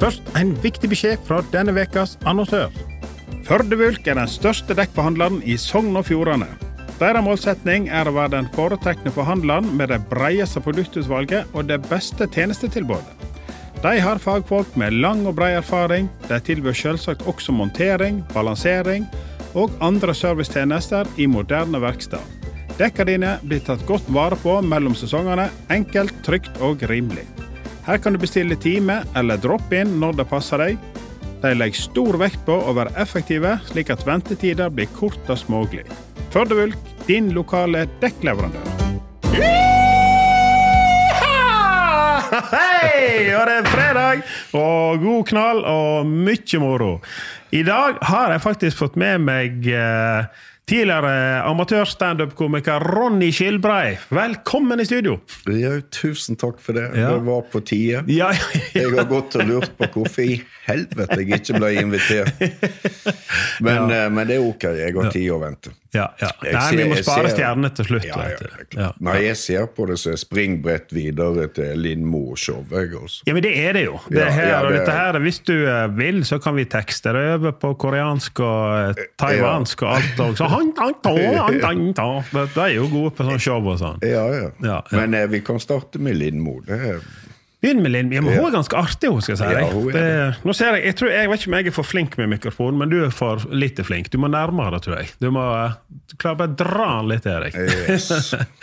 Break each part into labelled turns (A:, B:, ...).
A: Først en viktig beskjed fra denne ukas annonsør. Førdevulk er den største dekkforhandleren i Sogn og Fjordane. Deres målsetning er å være den foretrukne forhandleren med det bredeste produktutvalget og det beste tjenestetilbudet. De har fagfolk med lang og bred erfaring. De tilbyr selvsagt også montering, balansering og andre servicetjenester i moderne verksted. Dekka dine blir tatt godt vare på mellom sesongene, enkelt, trygt og rimelig. Her kan du bestille time eller droppe inn når det passer deg. De legger stor vekt på å være effektive, slik at ventetida blir kortest mulig. Førdevulk, din lokale dekkleverandør. Hei! Og det er fredag, og god knall og mye moro. I dag har jeg faktisk fått med meg eh, tidligere amatør-standup-komiker Ronny Skilbrei. Velkommen i studio!
B: Ja, tusen takk for det.
A: Ja.
B: Det var på tide.
A: Ja,
B: Jeg har gått og lurt på hvorfor i helvete jeg ikke ble invitert. Men, eh, men det er ok. Jeg har tid å vente.
A: Ja, ja. Nei,
B: ser-
A: vi må spare stjernene til slutt.
B: Ja, ja. Nei, jeg ser på det så er springbrett videre til Lindmo-showet. jeg, Altså.
A: Ja, men det er det jo. Det her,
B: det-
A: her, hvis du eh, vil, så kan vi tekste det over på koreansk og eh, taiwansk og alt. Og så, han, han, ta, han, ta. De er jo gode på sånn show og sånn.
B: Ja, ja. Men eh, vi kan starte med Lindmo. Det er,
A: Begynn med Linn. Men hun er ganske artig, hun skal jeg si
B: Ja,
A: deg.
B: hun
A: Det, nå ser jeg, jeg, tror, jeg vet ikke om jeg er for flink med mikrofonen, men du er for lite flink. Du må nærmere, tror jeg. Du må eh, du klarer bare å dra den litt Erik.
B: yes.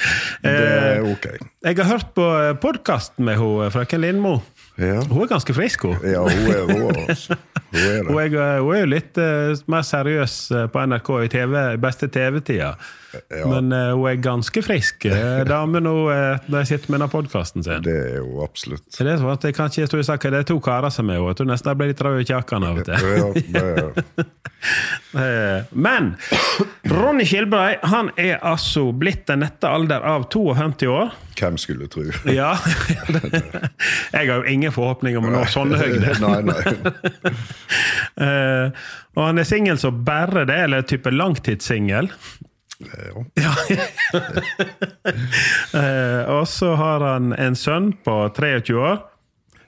B: det er ok.
A: Jeg har hørt på podkasten med hun, frøken Lindmo.
B: Ja.
A: Hun er ganske frisk, hun.
B: Ja, hun er rå, altså. Hun er det.
A: eh, hun er jo litt uh, mer seriøs eh, på NRK i TV, beste TV-tida.
B: Ja.
A: Men uh, hun er ganske frisk, uh, dame, nå uh, når jeg sitter med denne podkasten sin.
B: Det er jo absolutt.
A: Det er sånn at jeg kan ikke, stå jeg det er to karer som er henne. Nesten blir litt rød i kjakan av og til. Eh, Men Ronny Skilbrei han er altså blitt den nette alder av 52 år.
B: hvem skulle tro?
A: Ja. Jeg har jo ingen forhåpninger om å nå sånne høyder.
B: nei, nei.
A: Eh, og han er singel som bare det, eller type langtidssingel.
B: Ja.
A: Ja. Eh, og så har han en sønn på 23 år.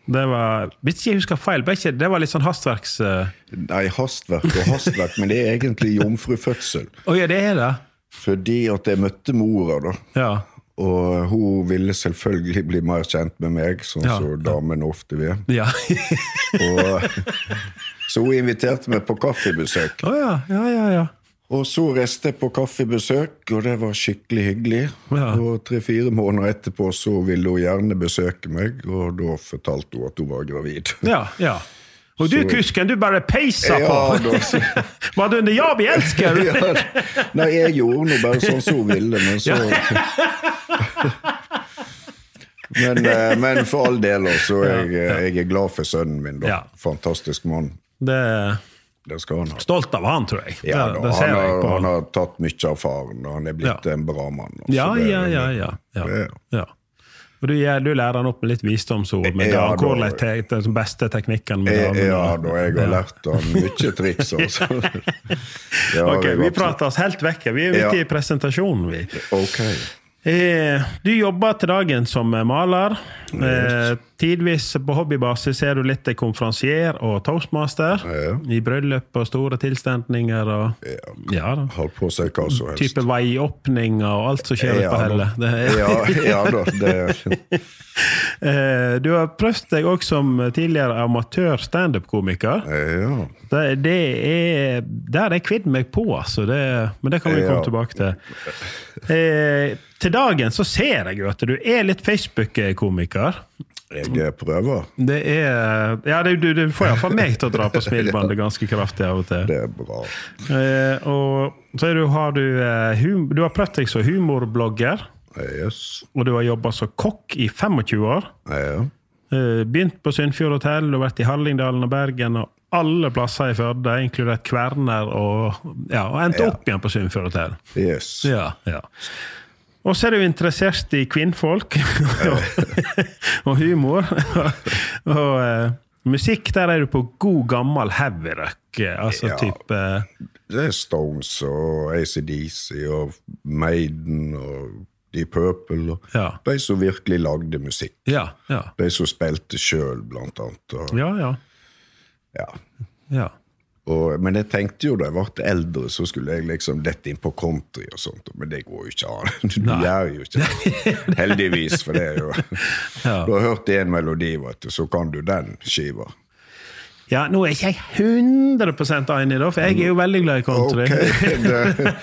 A: Det var Hvis jeg husker feil, det var litt sånn hastverks...
B: Nei, hastverk og hastverk, men det er egentlig jomfrufødsel.
A: ja, det er det?
B: Fordi at jeg møtte mora, da.
A: Ja.
B: Og hun ville selvfølgelig bli mer kjent med meg, sånn
A: Ja,
B: som damene ofte vil.
A: Ja.
B: Og, så hun inviterte meg på kaffebesøk.
A: Oh, ja, ja, ja. ja.
B: Og så reiste jeg på kaffebesøk, og det var skikkelig hyggelig.
A: Ja.
B: Og tre-fire måneder etterpå så ville hun gjerne besøke meg, og da fortalte hun at hun var gravid.
A: ja, ja. Og du,
B: Så-
A: kusken, du bare peisa
B: Ja,
A: på!
B: da,
A: Var du under 'ja, vi elsker'?
B: ja, nei, jeg gjorde nå bare sånn som hun ville, men så men, eh, men for all del, altså. Jeg, jeg er glad for sønnen min. da. Fantastisk mann.
A: Det
B: Det skal han ha.
A: Stolt av han, tror jeg.
B: Ja, da,
A: det ser
B: han,
A: jeg
B: har,
A: på.
B: han har tatt mye av faren, og han er blitt
A: Ja.
B: en bra mann. altså.
A: Ja,
B: Det-
A: ja, ja. ja, ja, ja. Og du, du lærer han opp med litt visdomsord med
B: Ja, da-
A: hvordan te, den beste teknikken med
B: Jeg, ja, da jeg har lært han mye triks, Også.
A: Ok, Vi prater oss helt vekk. Vi er
B: ute
A: i presentasjonen, vi.
B: Ok.
A: Eh, du jobber til dagen som maler. Eh, tidvis på hobbybasis er du litt konferansier og toastmaster.
B: Ja.
A: I bryllup og store tilstelninger og
B: Ja.
A: Ja da.
B: Har på seg hva som helst.
A: Type veiåpninger og alt som skjer
B: Ja,
A: på
B: da.
A: Helle. Det er,
B: Ja, ja da. Det,
A: Eh, du har prøvd deg også som tidligere amatør-standup-komiker.
B: ja.
A: Det, det er Der har jeg kvidd meg på, altså. Det, men det kan vi komme tilbake til. Eh, til dagen så ser jeg jo at du er litt Facebook-komiker.
B: Jeg prøver.
A: Det er Ja, det, du, du får iallfall meg til å dra på smilebåndet ganske kraftig av og til.
B: Det er bra.
A: Eh, og så du, har du eh, hum, Du har prøvd deg som humorblogger.
B: Yes.
A: Og du har jobba som kokk i 25 år.
B: Ja.
A: Eh, Begynt på Sunnfjord hotell, du har vært i Hallingdalen og Bergen og alle plasser i Førde, inkludert Kverner, og, ja, og endte
B: Ja.
A: opp igjen på Sunnfjord hotell.
B: Yes.
A: Ja, ja. Og så er du interessert i kvinnfolk og humor. og uh, musikk, der er du på god gammel heavy rock. eh, Altså
B: Ja.
A: type eh,
B: Det er Stones og ACDC og Maiden og Deep Purple. Og
A: Ja.
B: De som virkelig lagde musikk.
A: Ja, ja.
B: De som spilte sjøl, blant annet. Og,
A: Ja, ja.
B: ja. Og, men jeg tenkte jo da jeg ble eldre, så skulle jeg liksom dette inn på country og sånt. Men det går jo ikke an. Du
A: Nei.
B: gjør jo ikke det. Heldigvis, for det er jo
A: Ja.
B: Du har hørt én melodi, vet du, så kan du den skiva.
A: Ja, nå er ikke jeg 100 enig, da, for jeg er jo veldig glad i country.
B: Okay, det,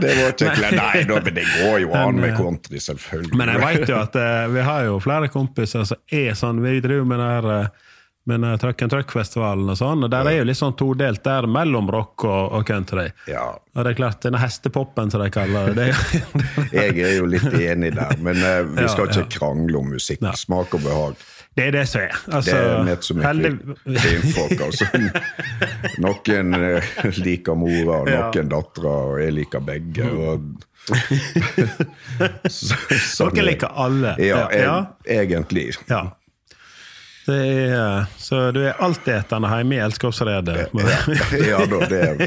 B: det var ikke klart. Nei, da, men det går jo an med
A: eh,
B: country, selvfølgelig.
A: Men jeg vet jo at uh, vi har jo flere kompiser som er sånn Vi driver med det her eh, med uh, Truck and Truck-festivalen og sånn, og der er jo litt sånn todelt der mellom rock og, og country.
B: Ja,
A: Og det er klart, denne hestepoppen, som de kaller det, det
B: jeg er jo litt enig der, men uh, vi
A: Ja,
B: skal ikke
A: ja.
B: krangle om musikk. Smak og behag.
A: Det er det som er. Altså,
B: Det er nett som
A: heldig-
B: kvinnfolk, altså. Noen eh, liker mora, og
A: Ja.
B: noen dattera, og jeg liker begge. Og... Så- sånn
A: Dere
B: er-
A: liker alle.
B: Ja,
A: ja.
B: egentlig.
A: ja. Er, så du er altetende hjemme i Elskapsredet.
B: Ja da, det er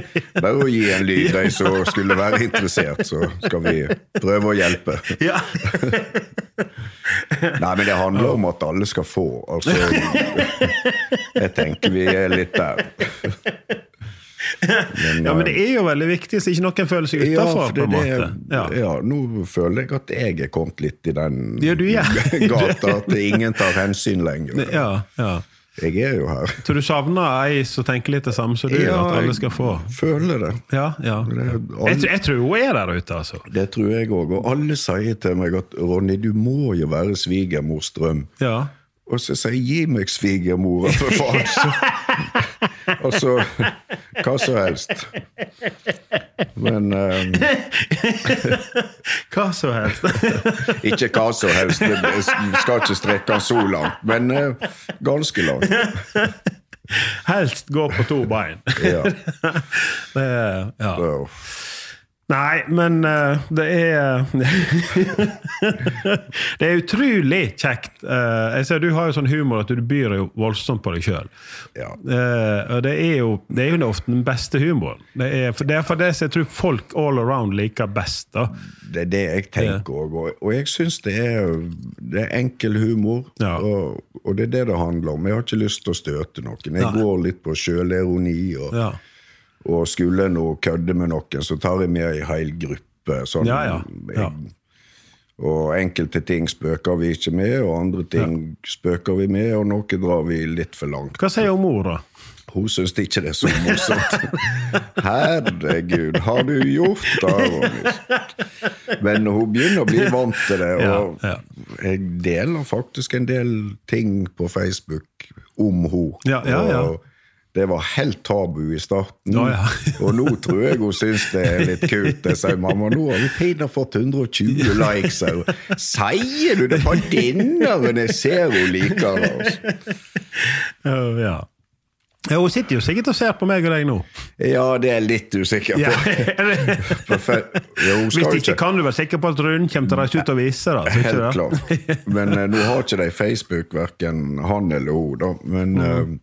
B: bare å gi en lyd, de som skulle være interessert, så skal vi prøve å hjelpe.
A: Ja.
B: Nei, men det handler om at alle skal få. Altså, jeg tenker vi er litt der.
A: Ja, men det er jo veldig viktig, så ikke noen føler seg utafor. Ja. Ja.
B: ja, nå føler jeg at jeg er kommet litt i den
A: Ja, du ja.
B: gata, at ingen tar hensyn lenger.
A: Ja, ja.
B: Jeg er jo her.
A: Så du savner ei som tenker litt det samme som du,
B: Ja,
A: at alle
B: jeg
A: skal få?
B: Føler det.
A: Ja, ja.
B: Det alle...
A: Jeg, jeg tror hun er der ute, altså.
B: Det tror jeg òg. Og alle sier til meg at Ronny, du må jo være svigermors drøm.
A: Ja.
B: Og så sier jeg 'gi meg svigermora, for faen'. Så, og så hva som helst. Men um,
A: Hva som helst.
B: Ikke hva som helst. Jeg skal ikke strekke den så langt, men uh, ganske langt.
A: Helst gå på to bein.
B: Ja.
A: Det, ja.
B: Så,
A: Nei, men uh, det er Det er utrolig kjekt. Uh, jeg ser Du har jo sånn humor at du byr jo voldsomt på deg sjøl.
B: ja.
A: og det er, jo, det er jo ofte den beste humoren. Det er, for det er for det jeg tror folk all around liker best. da.
B: Det er det jeg tenker òg. Og, og jeg syns det, det er enkel humor,
A: Ja.
B: og, og det er det det handler om. Jeg har ikke lyst til å støte noen. Jeg
A: Nei.
B: går litt på sjølironi. og,
A: Ja.
B: Og skulle nå kødde med noen, så tar jeg med ei hel gruppe. Sånn,
A: Ja, ja. ja.
B: Og enkelte ting spøker vi ikke med, og andre ting spøker vi med, og noe drar vi litt for langt.
A: Hva sier mor, da?
B: Hun syns ikke det er så morsomt. Herregud, har du gjort det? Men hun begynner å bli vant til det. Og
A: Ja, ja.
B: jeg deler faktisk en del ting på Facebook om henne.
A: Ja, ja, ja.
B: Det var helt tabu i starten.
A: Ja, ja.
B: og nå tror jeg hun syns det er litt kult. Jeg sier mamma, nå har vi pinadø fått 120 likes. sier. Du det på dinneren? Jeg ser hun liker det. Altså.
A: Ja, ja. Ja, Hun sitter jo sikkert og ser på meg og deg nå.
B: Ja, det er jeg litt usikker på. ja,
A: Hvis
B: ikke,
A: ikke kan du være sikker på at Rune kommer til å reise ut og vise det.
B: Helt klart. Men uh, nå har ikke de Facebook, verken han eller hun, da. Men
A: Mm.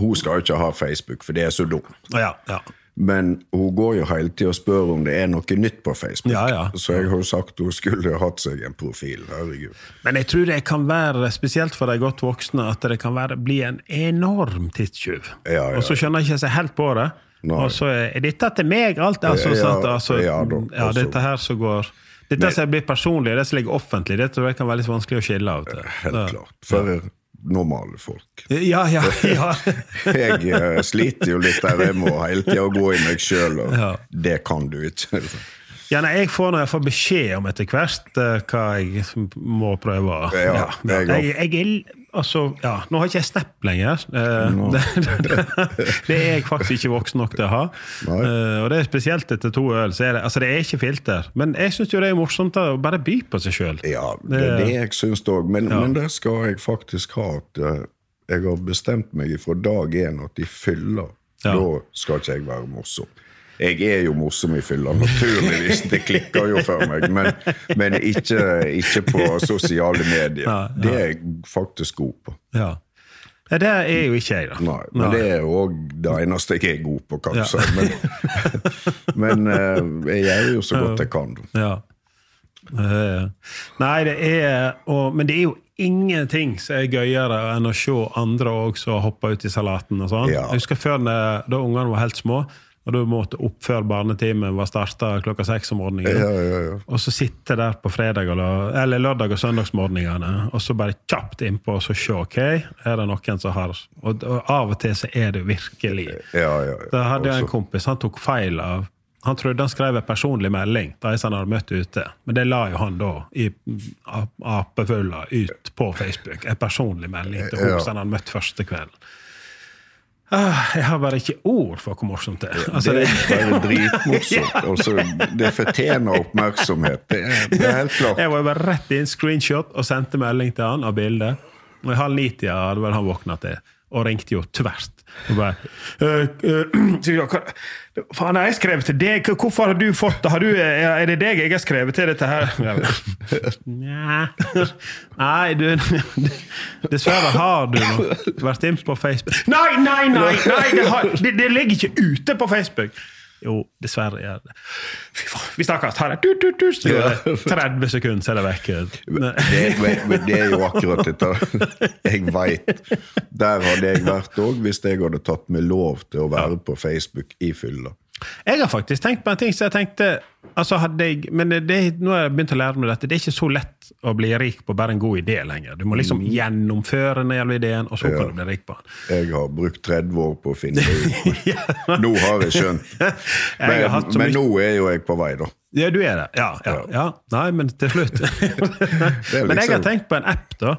B: Hun skal jo ikke ha Facebook, for det er så dumt.
A: Ja, ja.
B: Men hun går jo hele tida og spør om det er noe nytt på Facebook.
A: Ja, ja.
B: Så jeg har jo sagt hun skulle hatt seg en profil. Herregud.
A: Men jeg tror det kan være, spesielt for de godt voksne, at det kan være, bli en enorm tidstyv.
B: Ja, ja.
A: Og så skjønner jeg ikke seg helt på det.
B: Nei.
A: Og så er dette til meg, alt altså, sant? altså,
B: ja
A: ja,
B: altså.
A: dette her som går Dette som blir personlig, det som ligger offentlig, det tror jeg kan være litt vanskelig å skille av.
B: Helt klart. For normale folk.
A: Ja, ja, ja.
B: Jeg eh, sliter jo litt der jeg må hele tida gå i meg sjøl, og
A: Ja.
B: det kan du ikke.
A: ja nei, jeg får når jeg får beskjed om etter hvert eh, hva jeg må prøve.
B: Ja, jeg
A: jeg, jeg, altså, ja, Nå har ikke jeg Snap lenger. Eh, det, det, det er jeg faktisk ikke voksen nok til å ha. Eh, og det er spesielt etter to øl. Så er det, altså, det er ikke filter. Men jeg syns det er morsomt å bare by på seg sjøl.
B: Ja, det er det jeg syns òg. Men, men det skal jeg faktisk ha. at eh, Jeg har bestemt meg fra dag én at de fyller.
A: Ja.
B: da skal ikke jeg være morsom. Jeg er jo morsom i fylla, naturligvis. Det klikker jo for meg. Men, men ikke, ikke på sosiale medier.
A: Ja, ja.
B: Det er jeg faktisk god på.
A: Ja. Ja, det er jo ikke jeg, da.
B: Nei, men det er òg det eneste jeg er god på, kanskje. Men, men eh, jeg gjør jo så godt jeg kan.
A: Ja. Nei, det er og, Men det er jo ingenting som er gøyere enn å se andre også hoppe ut i salaten. og sånn.
B: Ja.
A: Jeg husker før da ungene var helt små, og du måtte opp før barnetimen var starta klokka seks om morgenen.
B: Ja, ja, ja.
A: Og så sitte der på fredag eller lørdag og søndagsmorgenene og så bare kjapt innpå og så se ok, er det noen som har Og, og av og til så er det virkelig
B: Ja, ja, ja.
A: da hadde jeg en kompis, han tok feil av Han trodde han skrev en personlig melding de som han hadde møtt ute, men det la jo han da i ap- apefulla ut på Facebook. En personlig melding til
B: Ja.
A: som han hadde møtt første kvelden. Ah, jeg har bare ikke ord for hvor morsomt det er. Altså,
B: det er bare dritmorsomt. Altså, det fortjener oppmerksomhet. Det er, det er helt klart.
A: jeg var bare rett inn screenshot og sendte melding til han av bildet. Og i halv ni-tida hadde vel han våkna til, og ringte jo tvert. Bare «Øh, øh, sier jeg, Faen, har jeg skrevet til deg? Hvorfor har du fått det? Har du, er det deg jeg har skrevet til dette her? Nei, du Dessverre har du vært inne på Facebook. Nei, nei, nei! nei det, har, det, det ligger ikke ute på Facebook! Jo, dessverre gjør det. Fy faen, vi snakkes! Ha det! Du, du, du, så går det 30 sekunder, så er det vekk.
B: Det, men, men det er jo akkurat dette jeg veit. Der hadde jeg vært òg hvis jeg hadde tatt meg lov til å være på Facebook i fylla.
A: Jeg har faktisk tenkt på en ting som jeg tenkte altså hadde jeg, Men det, nå har jeg begynt å lære meg dette. Det er ikke så lett å bli rik på bare en god idé lenger. Du må liksom gjennomføre den jævla ideen, og så kan du bli rik på den.
B: Jeg har brukt 30 år på å finne det ut. Nå har jeg skjønt.
A: Jeg
B: Men,
A: hatt
B: men
A: mye-
B: nå er jo jeg på vei, da.
A: Ja, du er det. Ja, ja, ja. Nei, men til slutt. Men jeg har
B: liksom-
A: tenkt på en app, da.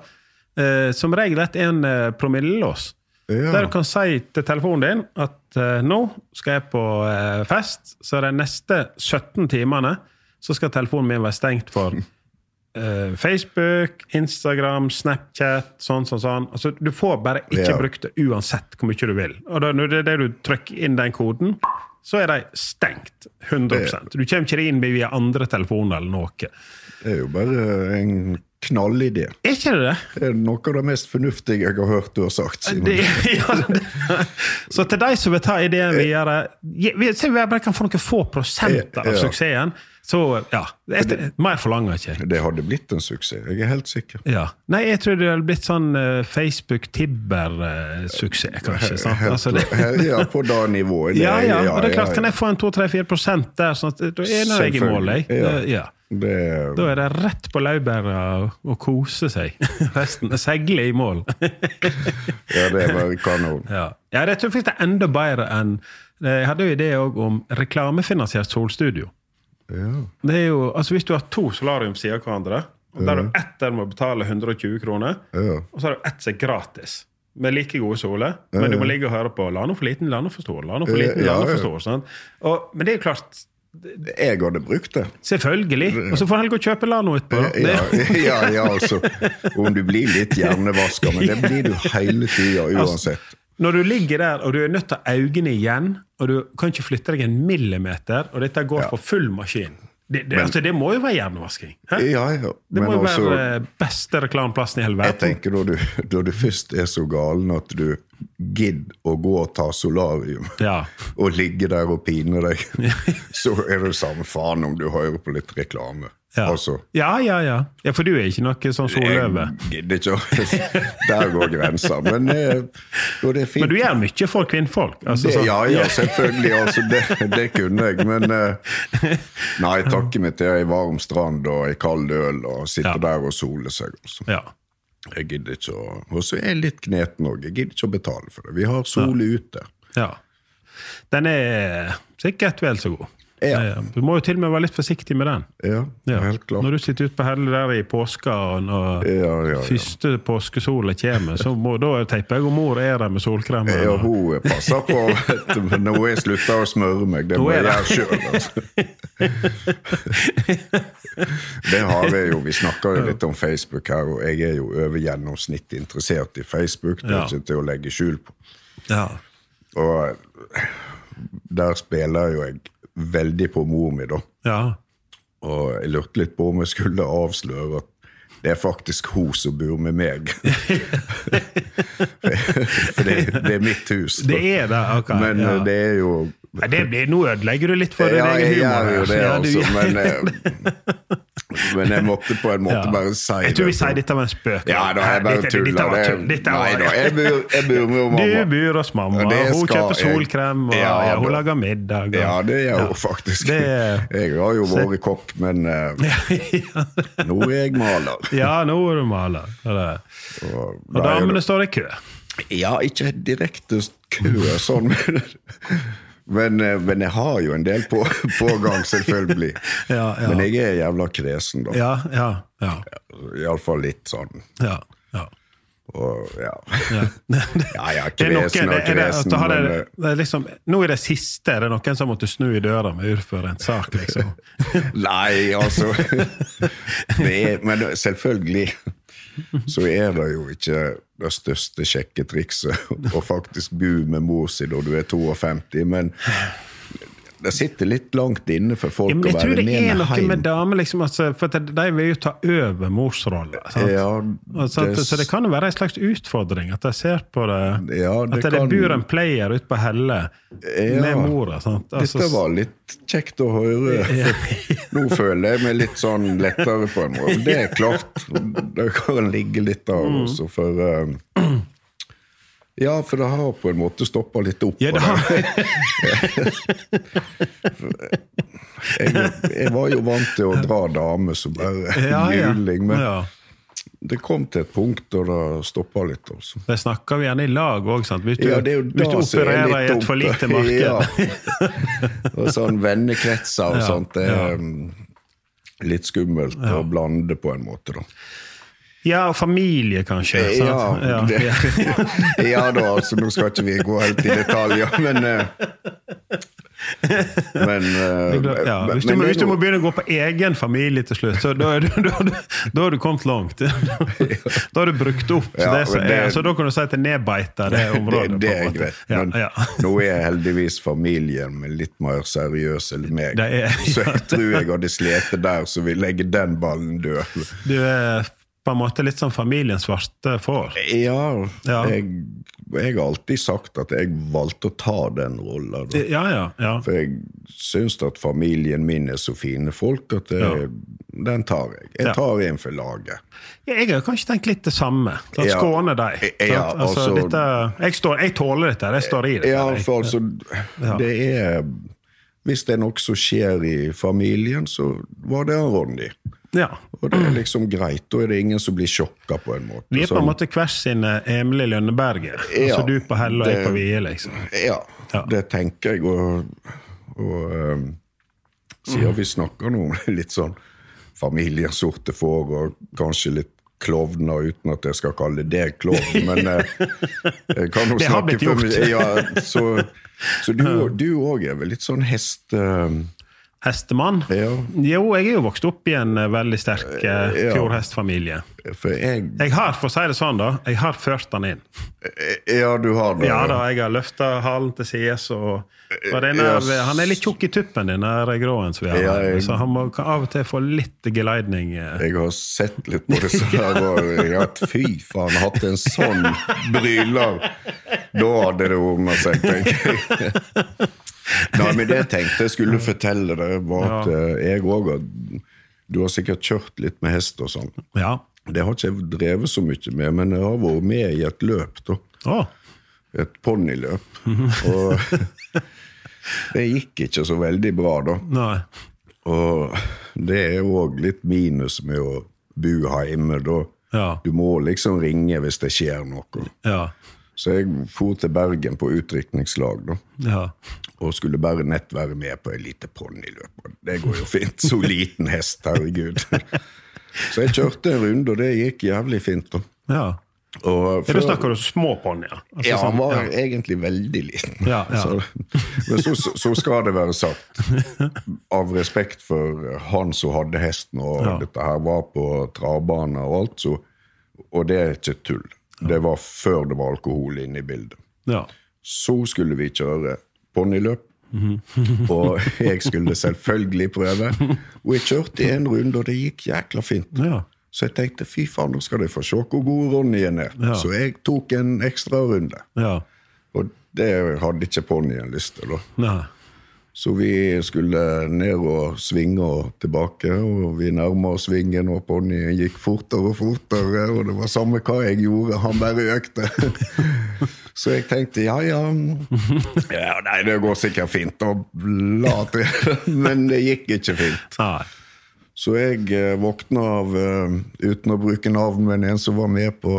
A: Uh, som regelrett er en uh, promillelås.
B: Ja.
A: Der du kan si til telefonen din at uh, nå skal jeg på uh, fest, så de neste 17 timene så skal telefonen min være stengt for uh, Facebook, Instagram, Snapchat, sånn, sånn, sånn. Altså, du får bare ikke
B: Ja.
A: brukt det uansett hvor mye du vil. Og da, når det er det du trykker inn den koden, så er de stengt. 100% Du kommer ikke inn via andre telefoner eller noe.
B: Det er jo bare en knallidé.
A: Er ikke det det?
B: Det er noe av det mest fornuftige jeg har hørt du har sagt.
A: Det, ja, det. Så til de som vil ta ideen videre vi- Se om vi bare kan få noen få prosenter av
B: Ja.
A: Så ja, et, Mer forlanger ikke.
B: Det hadde blitt en suksess, jeg er helt sikker.
A: Ja. Nei, jeg tror det hadde blitt sånn uh, Facebook-Tibber-suksess, kanskje.
B: Helt,
A: Altså, det,
B: ja, på det nivået. Det,
A: ja, ja, og det er klart,
B: ja,
A: kan jeg få en 2-3-4 prosent der, sånn at da er jeg i mål, jeg. Ja.
B: Det,
A: Da er det rett på laurbæra og, og kose seg. Resten seile i mål.
B: ja, det var kanon.
A: Ja, ja det tror jeg faktisk det er enda bedre enn Jeg hadde jo idé òg om reklamefinansiert solstudio.
B: Ja.
A: Det er jo, altså Hvis du har to solarium siden av hverandre, og der du ett der må betale 120 kroner,
B: Ja.
A: og så har du ett som er gratis med like gode soler, men du må ligge og høre på 'la nå for liten, la nå for stor', la nå for liten, la nå for stor. Sant? Og, men det er jo klart,
B: Jeg hadde brukt det.
A: selvfølgelig. Og så får han gå og kjøpe Lano etterpå.
B: Ja, ja, ja, altså. Om du blir litt hjernevaska, men det blir du hele tida uansett.
A: Når du ligger der og du er nødt til å øynene igjen, og du kan ikke flytte deg en millimeter, og dette går
B: Ja.
A: for full maskin Det, det,
B: Men-
A: altså, det må jo være hjernevasking?
B: Ja, ja.
A: Det må jo
B: også,
A: være beste reklameplassen i hele verden.
B: jeg tenker når du, når du først er så galen at du gidder å gå og ta solarium
A: Ja.
B: og ligge der og pine deg, så er det samme faen om du hører på litt reklame.
A: Ja.
B: Altså,
A: ja, ja, ja. Ja, For du er ikke noe sånn solløve.
B: jeg gidder ikke Der går grensa. Men, eh, er.
A: Men du gjør mye for kvinnfolk. Altså,
B: Det, ja, ja, selvfølgelig. Altså, det, det kunne jeg. Men eh, nei, takket mitt meg til ei varm strand og ei kald øl og sitte der og sole seg. Altså.
A: ja.
B: Jeg gidder ikke å Og så er jeg litt kneten òg. Jeg gidder ikke å betale for det. Vi har sole ute.
A: ja. Den er sikkert vel så god.
B: Ja.
A: Du må jo til og med være litt forsiktig med den.
B: Ja, helt klart.
A: Når du sitter ute på Helle der i påska, og når
B: Ja, ja,
A: første påskesola kommer, så må, da teiper jeg og mor er der med solkrem.
B: Ja, hun passer på, vet du, men nå har jeg slutta å smøre meg. Det må jeg gjøre sjøl. Altså. Det har jeg jo. Vi snakker jo litt om Facebook her, og jeg er jo over gjennomsnitt interessert i Facebook. Det er ikke til å legge skjul på.
A: Ja.
B: Og der spiller jo jeg veldig på mor mi, da.
A: ja.
B: Og jeg lurte litt på om jeg skulle avsløre at det er faktisk hun som bor med meg. For det, det er mitt hus. da.
A: Det er det, ok.
B: Men
A: ja.
B: eh, det er jo
A: Nei, det blir, nå ødelegger du litt for din
B: Ja,
A: egen
B: jeg
A: humor.
B: gjør jo det, altså. Men, eh, men jeg måtte på en måte
A: Ja.
B: bare si det.
A: Jeg tror vi sier dette var en spøk.
B: Ja, da jeg bare
A: Dette- dette
B: tuller.
A: var
B: Det-
A: tull. Dette var-
B: Nei da, jeg jeg bor med mamma.
A: Du bor hos mamma, hun kjøper solkrem, og
B: Ja,
A: ja, hun lager middag. Og,
B: Ja, det gjør hun faktisk.
A: Det
B: Jeg har jo vært kokk, men eh, nå er jeg maler.
A: ja, nå er du maler. Og,
B: Og,
A: og
B: da
A: damene står i kø.
B: Ja, ikke direkte kø sånn, men, men, eh, men jeg har jo en del på, pågang, selvfølgelig.
A: Ja, ja.
B: Men jeg er jævla kresen, da.
A: Ja, ja, ja.
B: Iallfall litt sånn.
A: ja, ja.
B: Og, ja.
A: ja.
B: ja,
A: Det
B: kresen og
A: det, det,
B: kresen,
A: det,
B: eh,
A: det er liksom, nå i det siste er det noen som måtte snu i døra med urføre en sak, liksom.
B: Nei, altså det er, Men selvfølgelig så er det jo ikke det største sjekketrikset å faktisk bo med mor si når du er 52, men det sitter litt langt inne for folk
A: Ja,
B: å
A: jeg tror det er noe
B: hjem.
A: med damer, liksom, altså, for de vil jo ta over morsrolla.
B: Ja, altså,
A: så det kan jo være en slags utfordring at de ser på det
B: Ja,
A: At
B: det
A: det
B: kan-
A: bor en player ute på Helle
B: Ja.
A: med mora. sant? Altså,
B: Dette var litt kjekt å høre. Nå føler jeg meg litt sånn lettere på en måte. Det er klart. Det kan ligge litt av
A: Mm.
B: også, for eh, Ja, for det har på en måte stoppa litt opp.
A: Ja, det har-
B: jeg, jeg var jo vant til å dra damer som bare
A: ja,
B: juling, men
A: ja.
B: det kom til et punkt da det stoppa litt. Også.
A: Det snakker vi gjerne i lag òg, sant? Hvis du,
B: Ja, det er jo
A: hvis du
B: er
A: opererer i et for lite marked.
B: Ja. Og sånn vennekretser og sånt. Det er mm, litt skummelt å blande på en måte, da.
A: Ja, og familie, kanskje. Sant? Ja,
B: det,
A: ja.
B: ja da, altså nå skal ikke vi gå helt i detaljer, men eh, Men, eh,
A: Ja, hvis, du
B: men
A: hvis du må begynne å gå på egen familie til slutt, så da, har du kommet langt. Da har du brukt opp
B: Ja,
A: det som
B: det-
A: er. Så da kan du si at det er nedbeita, det området.
B: det, det er greit.
A: Ja,
B: Men
A: ja.
B: nå er heldigvis familien min litt mer seriøs enn meg.
A: Er-
B: Så jeg tror jeg hadde slitt der, så vi legger den ballen død.
A: Du er på en måte litt sånn familien svarte får.
B: Ja,
A: Ja.
B: Jeg, jeg har alltid sagt at jeg valgte å ta den rollen.
A: Ja, ja. ja.
B: For jeg syns at familien min er så fine folk at jeg, den tar jeg. Jeg tar en for laget.
A: Jeg har kanskje tenkt litt det samme.
B: Ja.
A: Skåne.
B: Ja,
A: altså,
B: altså-
A: jeg, jeg tåler dette. Jeg står i det.
B: Ja, for altså, det er Hvis det er noe som skjer i familien, så var det en Ronny.
A: Ja.
B: Og det er liksom greit. Da er det ingen som blir sjokka på en måte.
A: Vi er på en måte hver sine Emil i Lønneberget.
B: Ja,
A: altså du på Helle og jeg på Vie, liksom.
B: Ja,
A: Ja.
B: det tenker jeg. Og, og um, siden vi snakker nå om litt sånn familiesorte får, og kanskje litt klovner, uten at jeg skal kalle det klovn, men eh, jeg kan jo snakke for meg. Ja, så så du òg er vel litt sånn hest... um,
A: Hestemann?
B: Ja.
A: Jo, jeg er jo vokst opp i en eh, veldig sterk eh, fjordhestfamilie.
B: Jeg
A: Jeg har, for å si det sånn, da, jeg har ført han inn.
B: Ja, du har det.
A: Ja da, jeg har løfta halen til sides. Og, og denne,
B: yes.
A: Han er litt tjukk i tuppen, den der gråen som vi har.
B: Ja, jeg-
A: Så han må av og til få litt geleidning. eh.
B: Jeg har sett litt på det så der, og fy faen, hatt en sånn bryler. Da hadde det ordna seg, tenker jeg. Nei, men det jeg tenkte jeg skulle fortelle deg, var at eh, jeg òg Du har sikkert kjørt litt med hest og sånn.
A: Ja.
B: Det har ikke jeg drevet så mye med, men jeg har vært med i et løp, da.
A: Oh.
B: Et ponniløp. Og det gikk ikke så veldig bra, da.
A: nei.
B: Og det er òg litt minus med å bo hjemme. Da.
A: Ja.
B: Du må liksom ringe hvis det skjer noe.
A: Ja.
B: Så jeg for til Bergen på utdrikningslag, da.
A: Ja.
B: Og skulle bare nett være med på et lite ponniløp. Det går jo fint. Så liten hest, herregud. Så jeg kjørte en runde, og det gikk jævlig fint. da.
A: ja.
B: Og
A: Ja, Da snakker du små ponnier. Altså
B: ja, han
A: sånn-
B: var
A: ja.
B: egentlig veldig liten.
A: Ja, ja.
B: Så, men så, så, så skal det være sagt, av respekt for han som hadde hesten, og
A: Ja.
B: dette her var på travbane og alt, så, og det er ikke tull. Det var før det var alkohol inne i bildet.
A: Ja.
B: Så skulle vi kjøre ponniløp.
A: Mhm.
B: og jeg skulle selvfølgelig prøve. Og jeg kjørte en runde, og det gikk jækla fint.
A: Ja.
B: Så jeg tenkte fy faen, nå skal de få se hvor god Ronny er.
A: Ja.
B: Så jeg tok en ekstra runde.
A: ja.
B: Og det hadde ikke ponnien lyst til. da.
A: Nei.
B: Så vi skulle ned og svinge og tilbake, og vi nærma oss svingen, og ponnien gikk fortere og fortere, og det var samme hva jeg gjorde, han bare økte. Så jeg tenkte ja, ja Ja, Nei, det går sikkert fint, og la til. Men det gikk ikke fint. Så jeg eh, våkna av, eh, uten å bruke navn, men en som var med på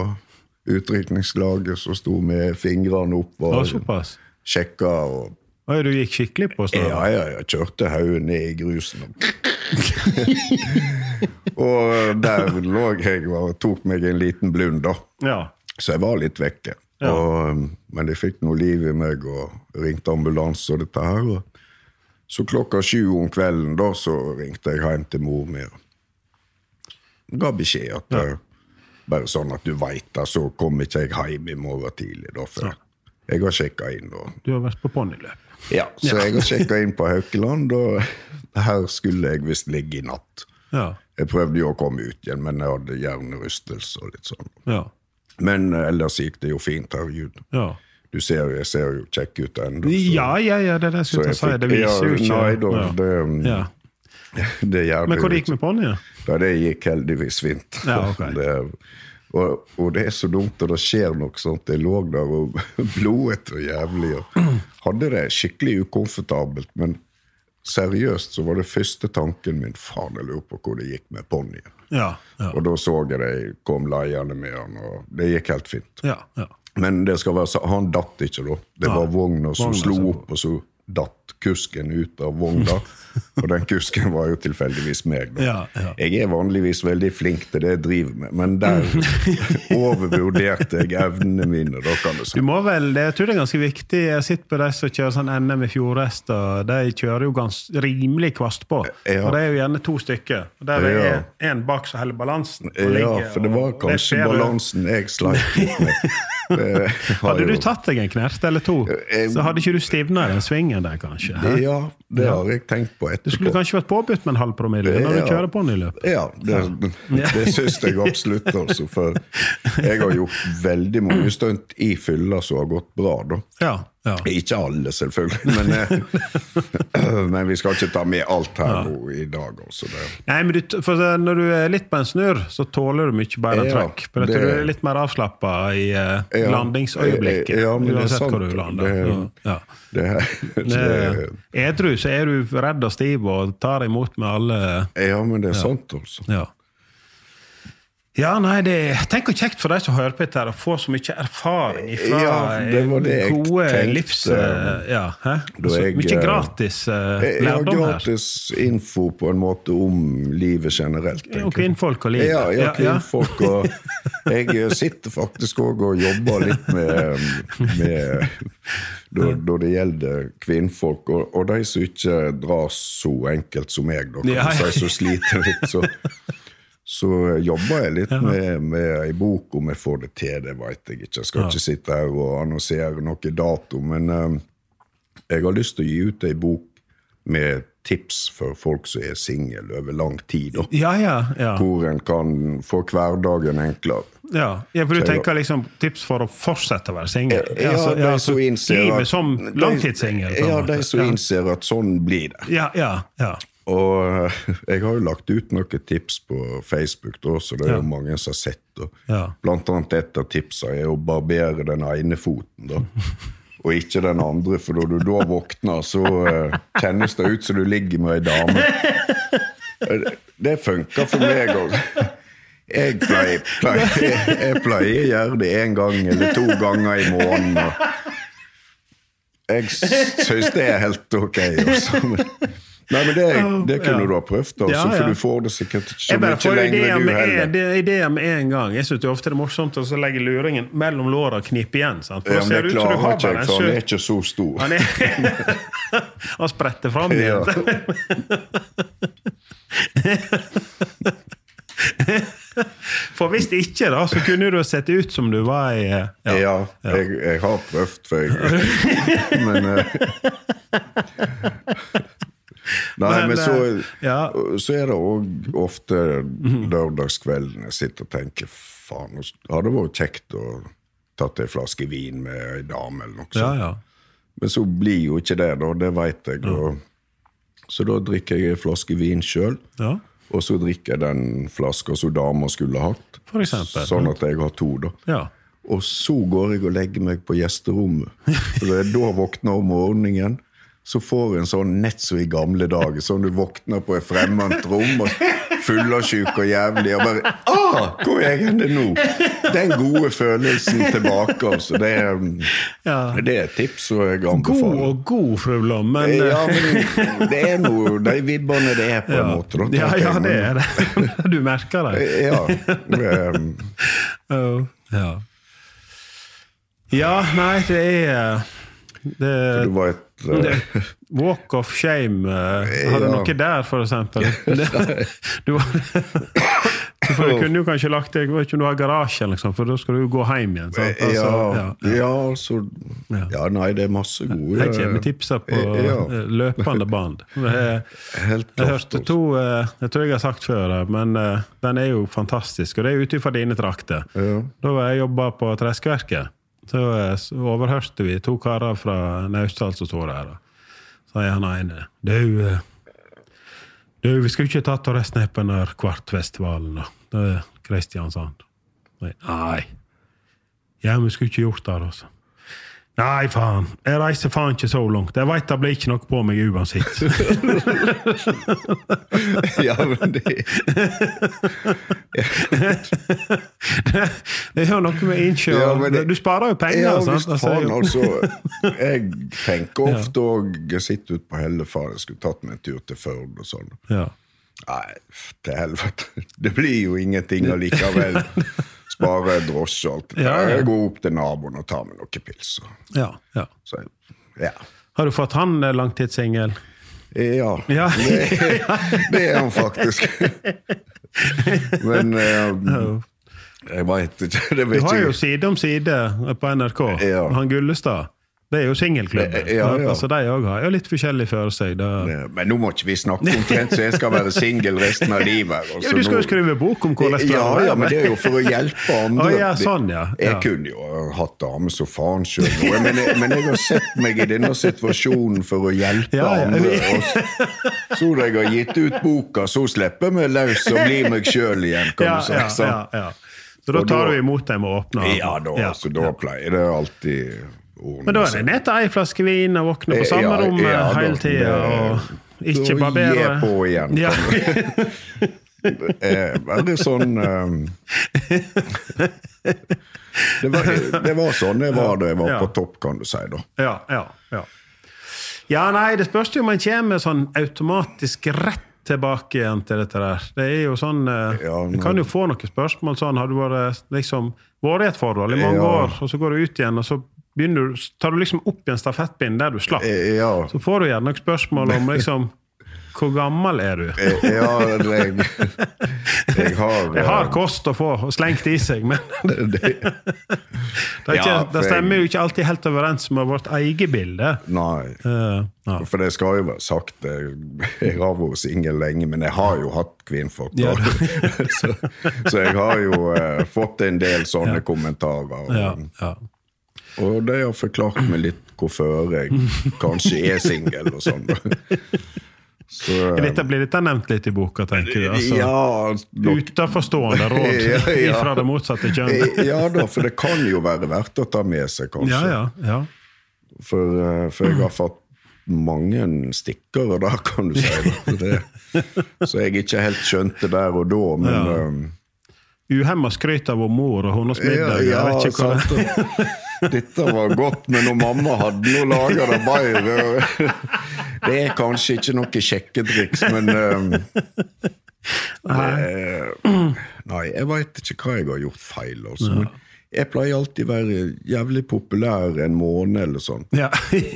B: utrykningslaget, som sto med fingrene opp og sjekka. og
A: Oi, du gikk skikkelig på snøret?
B: ja, ja, jeg kjørte hodet ned i grusen. og der lå jeg og tok meg en liten blund, da.
A: Ja.
B: Så jeg var litt vekke.
A: Ja.
B: Og, men de fikk noe liv i meg og ringte ambulanse og dette her. Og så klokka sju om kvelden da, så ringte jeg hjem til mor mi. og Ga beskjed at ja. bare sånn at du veit det, så kommer ikke jeg hjem i morgen tidlig. da, for Jeg har sjekka inn. og
A: Du har vært på ponniløp.
B: Ja, så jeg har sjekka inn på Haukeland, og her skulle jeg visst ligge i natt.
A: Ja.
B: Jeg prøvde jo å komme ut igjen, men jeg hadde hjernerystelse og litt sånn.
A: Ja.
B: Men eh, ellers gikk det jo fint, herregud.
A: Ja.
B: Du ser, jeg ser jo kjekk ut ennå.
A: Ja, ja, ja, det er det jeg skulle si. Det viser jo ikke
B: Nei da,
A: ja.
B: det,
A: Ja.
B: det gjør
A: Men
B: det
A: hvor det
B: jo
A: gikk med ponnien?
B: Ja, det gikk heldigvis fint.
A: Ja, ok.
B: det, og, og det er så dumt og det skjer noe sånt. Jeg lå der og blodet og jævlig. Og hadde det skikkelig ukomfortabelt, men seriøst så var det første tanken min faen, jeg lurer på hvor det gikk med ponnien.
A: Ja. Ja.
B: Og da så jeg de kom leiende med han, og det gikk helt fint.
A: ja, ja.
B: Men det skal være han datt ikke, da. Det var vogna som slo opp, og så datt kusken ut av vogna. og den kusken var jo tilfeldigvis meg. Da.
A: Ja, ja.
B: Jeg er vanligvis veldig flink til det jeg driver med, men der overvurderte jeg evnene mine. Da kan du
A: Du må vel, det, Jeg tror det er ganske viktig. Jeg sitter på de som kjører sånn NM i fjordhester. De kjører jo gans, rimelig kvast på.
B: Ja.
A: Og det er jo gjerne to stykker. Og Der er
B: Ja.
A: en bak som holder balansen.
B: Ja, for det var kanskje balansen jeg sleit litt med.
A: Hadde du tatt deg en knert eller to, så hadde ikke du stivna i den svingen der, kanskje. hæ?
B: Ja, det har jeg tenkt på
A: Du skulle kanskje vært påbudt med en halv promille når du kjører løpet.
B: Ja, det, det syns jeg absolutt. Altså, for jeg har gjort veldig mange stunt i fylla som har gått bra. da.
A: Ja, ja.
B: Ikke alle, selvfølgelig, men, eh, men vi skal ikke ta med alt her nå i dag. Også, Det,
A: Nei, men du, Når du er litt på en snurr, så tåler du mye bedre
B: Ja,
A: trøkk. For
B: det-
A: du er litt mer avslappa i eh,
B: Ja,
A: landingsøyeblikket.
B: ja, men det
A: uansett hvor du lander.
B: det-
A: ja.
B: det,
A: Det,
B: det,
A: edru så er du redd og stiv og tar imot med alle
B: ja, men det er sant, altså.
A: Ja. Ja, nei, det, Tenk hvor kjekt for de som hører på dette, å få så mye erfaring fra
B: Ja, det var det
A: gode
B: tenkte.
A: livs... eh, Ja, hæ? Så
B: jeg,
A: mye
B: eh,
A: gratis uh, lærdom her.
B: gratis info på en måte om livet generelt.
A: Ja, Og kvinnfolk og livet.
B: Ja, ja,
A: Ja, ja.
B: kvinnfolk. Og jeg sitter faktisk òg og jobber litt med, med da, det gjelder kvinnfolk, og, og de som ikke drar så enkelt som meg, da, kan
A: Ja, ja.
B: si, som sliter litt, så, så jobber jeg litt med, med ei bok om jeg får det til, det veit jeg ikke. Jeg skal ikke sitte her og annonsere noe dato, men eh, jeg har lyst til å gi ut ei bok med tips for folk som er single over lang tid.
A: Ja, ja, ja.
B: Hvor en kan få hverdagen enklere.
A: Ja, ja for du tenker liksom tips for å fortsette å være singel?
B: Ja,
A: Altså,
B: de som innser
A: livet som langtidssingel?
B: Ja, de som innser at sånn blir det.
A: Ja, ja, ja.
B: Og jeg har jo lagt ut noen tips på Facebook, da, så det er
A: Ja.
B: jo mange som har sett.
A: Ja.
B: Blant annet et av tipsene er å barbere den ene foten. da. Og ikke den andre, for når du da våkner, så uh, kjennes det ut som du ligger med ei dame. Eh, Det funker for meg òg. Jeg pleier, pleier, jeg pleier å gjøre det én gang eller to ganger i måneden. Og jeg syns det er helt ok. Også. Nei, men det, det kunne du ha prøvd, da,
A: Ja, ja.
B: for du får det sikkert så mye lenger, du
A: med,
B: heller.
A: det- ideer med en gang. Jeg syns er ofte det er morsomt å så legge luringen mellom låra og knipe igjen. Sant? For
B: Ja, men det klarer ikke jeg, for han er ikke så stor.
A: Han er Han spretter fram igjen. For hvis ikke, da, så kunne du ha sett ut som du var i Ja,
B: Ja, jeg, jeg har prøvd, for jeg Men eh, Nei,
A: Men,
B: men, så,
A: eh, ja.
B: så er det òg ofte lørdagskvelden jeg sitter og tenker faen, det hadde det vært kjekt å tatt ei flaske vin med ei dame eller noe sånt.
A: ja.
B: Men så blir jo ikke det, da. Det veit jeg. Og, så da drikker jeg ei flaske vin sjøl.
A: ja.
B: Og så drikker jeg den flaska som dama skulle hatt.
A: For eksempel.
B: Sånn at jeg har to, da.
A: ja.
B: Og så går jeg og legger meg på gjesterommet. For det er da våkner om morgenen, så får du en sånn nett som i gamle dager. Sånn du våkner på et fremmed rom og fyllesyk og jævlig, og bare ah, Hvor er jeg henne nå? Den gode følelsen tilbake. Altså. Det, er,
A: Ja.
B: det er et tips som jeg
A: God og god, fru Blom, men eh,
B: Ja, men det er noe De vibbene det er, på en måte. Da,
A: ja, ja, det er det. Du merker det.
B: Ja. det er-
A: Oh, ja. ja, nei, det er det,
B: et eh,
A: det, Walk of shame. eh, Har du
B: Ja.
A: noe der, for eksempel? Det, du, for du kunne jo kanskje lagt deg vet ikke om du har garasje, liksom, for da skal du jo gå hjem igjen. Sant? Altså,
B: ja,
A: ja,
B: ja, så
A: Ja.
B: Nei, det er masse gode
A: Jeg kommer tipser på eh, løpende band. Jeg,
B: Helt
A: jeg hørte
B: altså.
A: to eh, Jeg tror jeg har sagt før, eh, men eh, den er jo fantastisk. Og det er ute fra dine trakter.
B: Ja.
A: Da var jeg jobba på Treskeverket. Så, eh, så overhørte vi to karer fra Naustdal som sto der. Så sa han ene Du, eh, du vi skulle ikke tatt og reist ned på den Kvartfestivalen, da. Det er Kristiansand. Nei. Ja, vi skulle ikke gjort det, altså. Nei, faen. Jeg reiser faen ikke så langt. Jeg veit det blir ikke noe på meg uansett.
B: Ja, men det
A: det gjør noe med innkjøp
B: Ja, det-
A: Du sparer jo penger,
B: Ja,
A: sant? Altså,
B: faen, altså. Jeg tenker ofte òg Jeg sitter ute på Helle, jeg skulle tatt meg en tur til Førde og sånn.
A: ja.
B: Nei, til helvete. Det blir jo ingenting allikevel. Spare drosje og alt det
A: Ja,
B: der. Jeg går opp til naboen og tar meg noen pils.
A: Ja, ja.
B: Så, ja.
A: Har du fått han eh, langtidssingel?
B: Ja,
A: Ja.
B: Det, det er han faktisk. Men eh, jeg veit ikke. Det
A: Du har jo. Side om side på NRK.
B: Ja.
A: Han Gullestad. Det er jo singelklubben.
B: Ja, ja.
A: Altså, de òg har jo litt forskjellig følelse.
B: Men nå må ikke vi snakke omtrent så jeg skal være singel resten av livet.
A: Ja,
B: Altså,
A: du skal jo skrive bok om hvordan det
B: Ja,
A: er.
B: ja, men det er jo for å hjelpe andre.
A: Å, ja, sånn, ja.
B: Jeg
A: Ja.
B: kunne jo hatt dame så faen sjøl, men, men jeg har sett meg i denne situasjonen for å hjelpe
A: Ja, ja.
B: andre. Og så- når jeg har gitt ut boka, så slipper meg løs og blir meg sjøl igjen, kan
A: Ja,
B: du si.
A: ja, ja, ja. Så da tar du imot dem og åpner?
B: Ja, da, altså, da pleier det alltid ordne
A: Men da er det ned til ei flaske vin og våkne på
B: Eh,
A: samme rom
B: ja, ja,
A: hele tida. Og ikke barbere
B: Gi på igjen,
A: Ja.
B: Eh, Bare sånn um, det, var, det var sånn det var da jeg var på topp, kan du si. da.
A: Ja, ja, ja. Ja, nei, det spørs jo om man kommer sånn automatisk rett tilbake igjen til dette der. Det er jo sånn eh,
B: Ja,
A: Du kan jo få noen spørsmål sånn Har du vært liksom vært i et forhold i mange
B: Ja.
A: år, og så går du ut igjen, og så du, tar du liksom opp igjen stafettpinnen der du slapp.
B: Eh, Ja,
A: Så får du gjerne spørsmål om liksom Hvor gammel er du?
B: eh, ja jeg, jeg har
A: Jeg har
B: eh,
A: kost å få og slengt i seg, men
B: det,
A: det, ikke,
B: Ja,
A: det stemmer jo ikke alltid helt overens med vårt eget bilde.
B: Nei.
A: uh, ja.
B: For det skal jo være sagt, jeg, har vært singel lenge, men jeg har jo hatt kvinnfolk.
A: Ja.
B: så, så jeg har jo uh, fått en del sånne kommentarer. Og,
A: Ja, ja.
B: Og det har forklart meg litt hvorfor jeg kanskje er singel og sånn. Så,
A: Dette blir dette nevnt litt i boka, tenker du? Altså,
B: ja,
A: Utenforstående råd
B: Ja, ja.
A: fra det motsatte kjønn.
B: ja da, for det kan jo være verdt å ta med seg, kanskje.
A: Ja, ja, ja.
B: For, eh, for jeg har fått mange stikkere der, kan du si. Det, så jeg ikke helt skjønte der og da, men
A: Ja.
B: eh,
A: uhemma skryt av mor og hennes middag.
B: Ja,
A: jeg
B: Dette var godt, men når mamma hadde noe laga det bedre Det er kanskje ikke noe sjekketriks, men um, Nei. Nei, jeg veit ikke hva jeg har gjort feil. Altså. Men jeg pleier alltid å være jævlig populær en måned eller sånn.
A: Ja.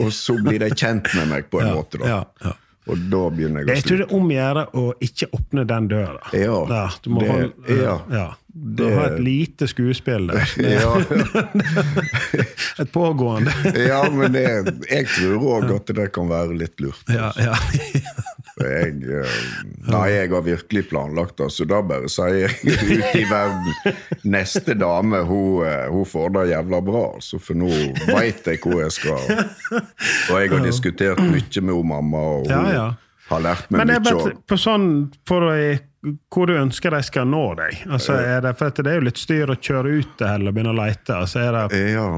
B: Og så blir de kjent med meg på en
A: Ja,
B: måte, da.
A: ja.
B: Og da begynner jeg å
A: Jeg tror det er om å gjøre å ikke åpne den døra.
B: Ja,
A: du må
B: det-
A: holde,
B: ja.
A: ja. Du
B: Det-
A: har et lite skuespill der.
B: Ja,
A: Et pågående.
B: ja, men det, jeg tror òg at det kan være litt lurt.
A: Ja, ja.
B: Jeg, eh, nei, jeg har virkelig planlagt det, så da bare sier jeg ut i verden Neste dame, hun, eh, hun får det jævla bra, altså, for nå veit jeg hvor jeg skal. Og jeg har diskutert mye med hun mamma, og hun
A: Ja, ja.
B: har lært meg
A: Men det er
B: mye.
A: bare på sånn for å, hvor du ønsker de skal nå deg. Altså, er det, for det er jo litt styr å kjøre ut det heller og begynne å lete. Altså, er, det,
B: Ja.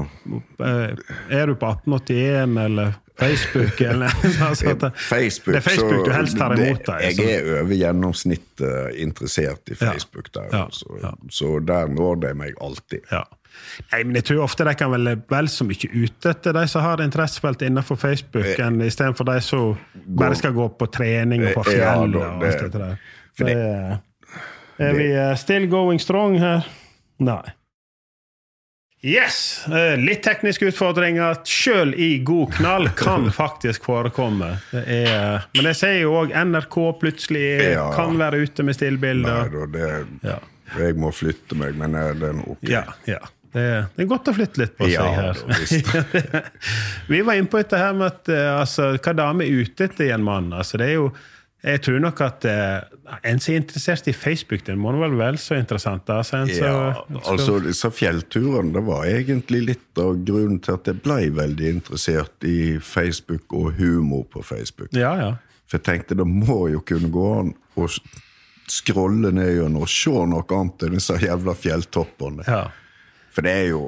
A: eh, er du på 1881 eller Facebook? Eller, altså, at det,
B: Facebook,
A: det er Facebook
B: så
A: du helst tar imot
B: det-
A: deg.
B: Jeg
A: så-
B: er over gjennomsnittet interessert i
A: Ja.
B: Facebook, der,
A: Ja,
B: så,
A: ja.
B: så der når de meg alltid.
A: Ja. Nei, men jeg tror ofte de kan være vel så mye ute etter de som har interessefelt innenfor Facebook,
B: Eh,
A: enn istedenfor de som bare skal gå på trening og på
B: fjell ja,
A: fjellet.
B: da,
A: og alt dette der. Det,
B: det-
A: er vi eh, still going strong her? Nei. Yes! eh, Litt tekniske utfordringer sjøl i god knall kan faktisk forekomme. Det er, men jeg sier jo òg NRK plutselig
B: Ja.
A: kan være ute med
B: Nei,
A: stillbilder.
B: da, det,
A: Ja.
B: Jeg må flytte meg, men er det er ok.
A: Ja, ja. Det det er godt å flytte litt på seg
B: Ja,
A: her.
B: da.
A: Vi var inne på dette her med at eh, altså, hva dame er ute etter i en mann. Altså, det er jo, jeg tror nok at uh, en som er interessert i Facebook, den må vel vel så interessant. Altså, en så,
B: Ja, altså disse fjellturene, det var egentlig litt av grunnen til at jeg ble veldig interessert i Facebook og humor på Facebook.
A: ja, ja.
B: For jeg tenkte det må jo kunne gå an å skrolle ned gjennom og se noe annet enn disse jævla fjelltoppene.
A: ja.
B: For det er jo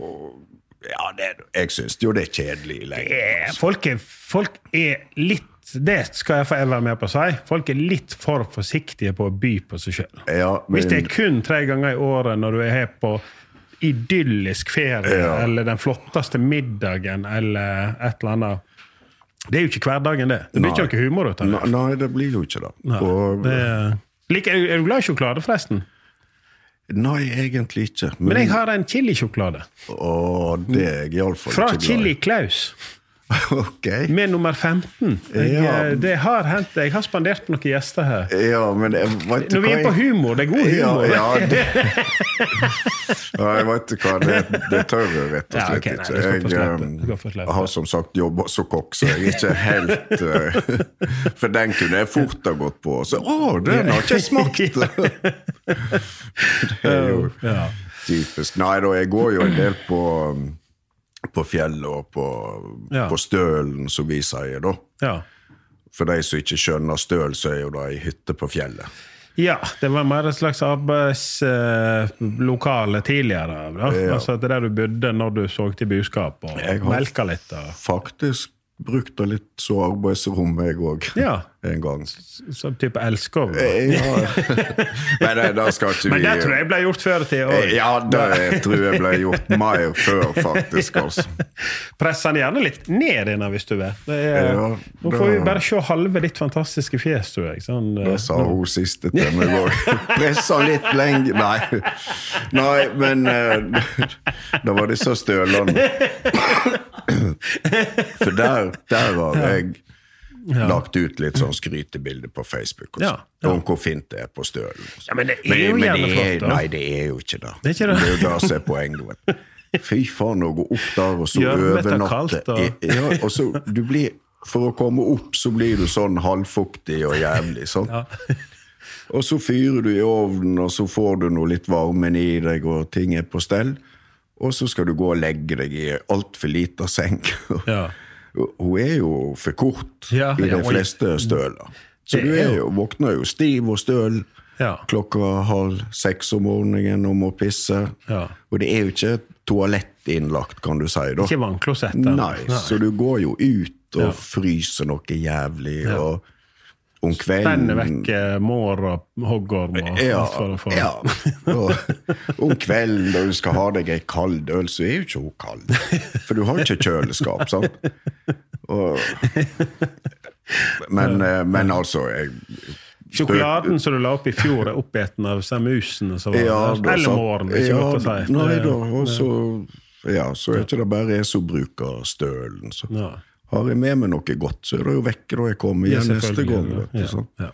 B: Ja, det, jeg syns jo det er kjedelig lenger.
A: Eh, Folk folk er litt det skal jeg få være med på å si. Folk er litt for forsiktige på å by på seg sjøl.
B: Ja,
A: Hvis det er kun tre ganger i året når du er her på idyllisk ferie,
B: Ja.
A: eller den flotteste middagen, eller et eller annet Det er jo ikke hverdagen, det. Det blir
B: Nei.
A: ikke noe humor ut av det.
B: Nei, nei, det blir jo ikke det.
A: Nei,
B: Og,
A: det like, er, du- glad i sjokolade, forresten?
B: nei, egentlig ikke.
A: Men jeg har en chilisjokolade.
B: Og det er jeg iallfall
A: Fra
B: ikke glad i.
A: Chili Klaus.
B: Ok.
A: Med nummer 15. Jeg,
B: Ja.
A: eh, Det har hendt. Jeg har spandert på noen gjester her.
B: Ja, men jeg vet
A: Når vi er på humor, det er god humor.
B: Ja, ja, det, jeg vet ikke hva det, det tør jeg rett og slett ikke.
A: Ja, okay,
B: Jeg, eh,
A: Du få slippe.
B: har som sagt jobba som kokk, så jeg er ikke helt eh, For den kunne jeg fort ha gått på. Så, å, den har ikke jeg smakt! det er jo
A: Ja.
B: typisk. Nei da, jeg går jo en del på, på fjellet og på,
A: Ja.
B: på stølen, som vi sier, da.
A: Ja.
B: For de som ikke skjønner støl, så er jo det ei hytte på fjellet.
A: ja, det var mer et slags arbeidslokale tidligere. Da.
B: Ja.
A: Altså at det er der du bodde når du så til buskap og melka litt. Og,
B: Faktisk brukt litt så arbeidsrom, jeg òg.
A: ja,
B: En gang.
A: Som type elsker?
B: Ja. Men det, det skal ikke vi
A: Men det tror jeg ble gjort før i tida òg.
B: Ja, det tror jeg ble gjort mer før, faktisk. altså.
A: Press han gjerne litt ned inne, hvis du vil. Det er,
B: Ja,
A: nå får vi bare se halve ditt fantastiske fjes, tror jeg. Sånn, eh,
B: Det sa hun siste til meg òg. Pressa litt lenge Nei. Nei, men da var det så stølende. For der, der var jeg lagt ut litt sånn skrytebilder på Facebook og
A: Ja, ja.
B: om hvor fint det er på stølen.
A: Ja, men det er jo
B: men det er-
A: flott, da.
B: Nei, det er jo ikke det.
A: Det er ikke det.
B: er jo det som er poenget. Fy faen, å gå opp der og så overnatte
A: og-
B: Ja, og så du blir For å komme opp så blir du sånn halvfuktig og jævlig. sånn. Og så fyrer du i ovnen, og så får du noe litt varmen i deg, og ting er på stell. Og så skal du gå og legge deg i altfor lita seng.
A: Ja.
B: Hun er jo for kort
A: Ja,
B: i de
A: ja,
B: fleste støler. Så du
A: jo-
B: våkner jo stiv og støl klokka halv seks om morgenen og må pisse.
A: Ja.
B: Og det er jo ikke toalett innlagt, kan du si. da.
A: Ikke vannklosett. Nei,
B: Nei, så du går jo ut og fryser noe jævlig. Og om kvelden
A: vekk eh, mår og hoggorm og
B: ja,
A: for
B: ja. Og om kvelden når du skal ha deg ei kald øl, så er jo ikke hun kald. For du har ikke kjøleskap, sant? Og, men, eh, men altså jeg,
A: Sjokoladen som du la opp i fjor, er oppeten av disse musene som var
B: Ja,
A: der. Eller måren, ikke
B: ja,
A: godt å si.
B: Nei da, og så ja, så er ikke det bare jeg som bruker stølen. Så.
A: Ja.
B: Har jeg med meg noe godt, så er det jo vekke da jeg kommer
A: Ja,
B: igjen neste gang.
A: ja. Ja,
B: sånn.
A: ja.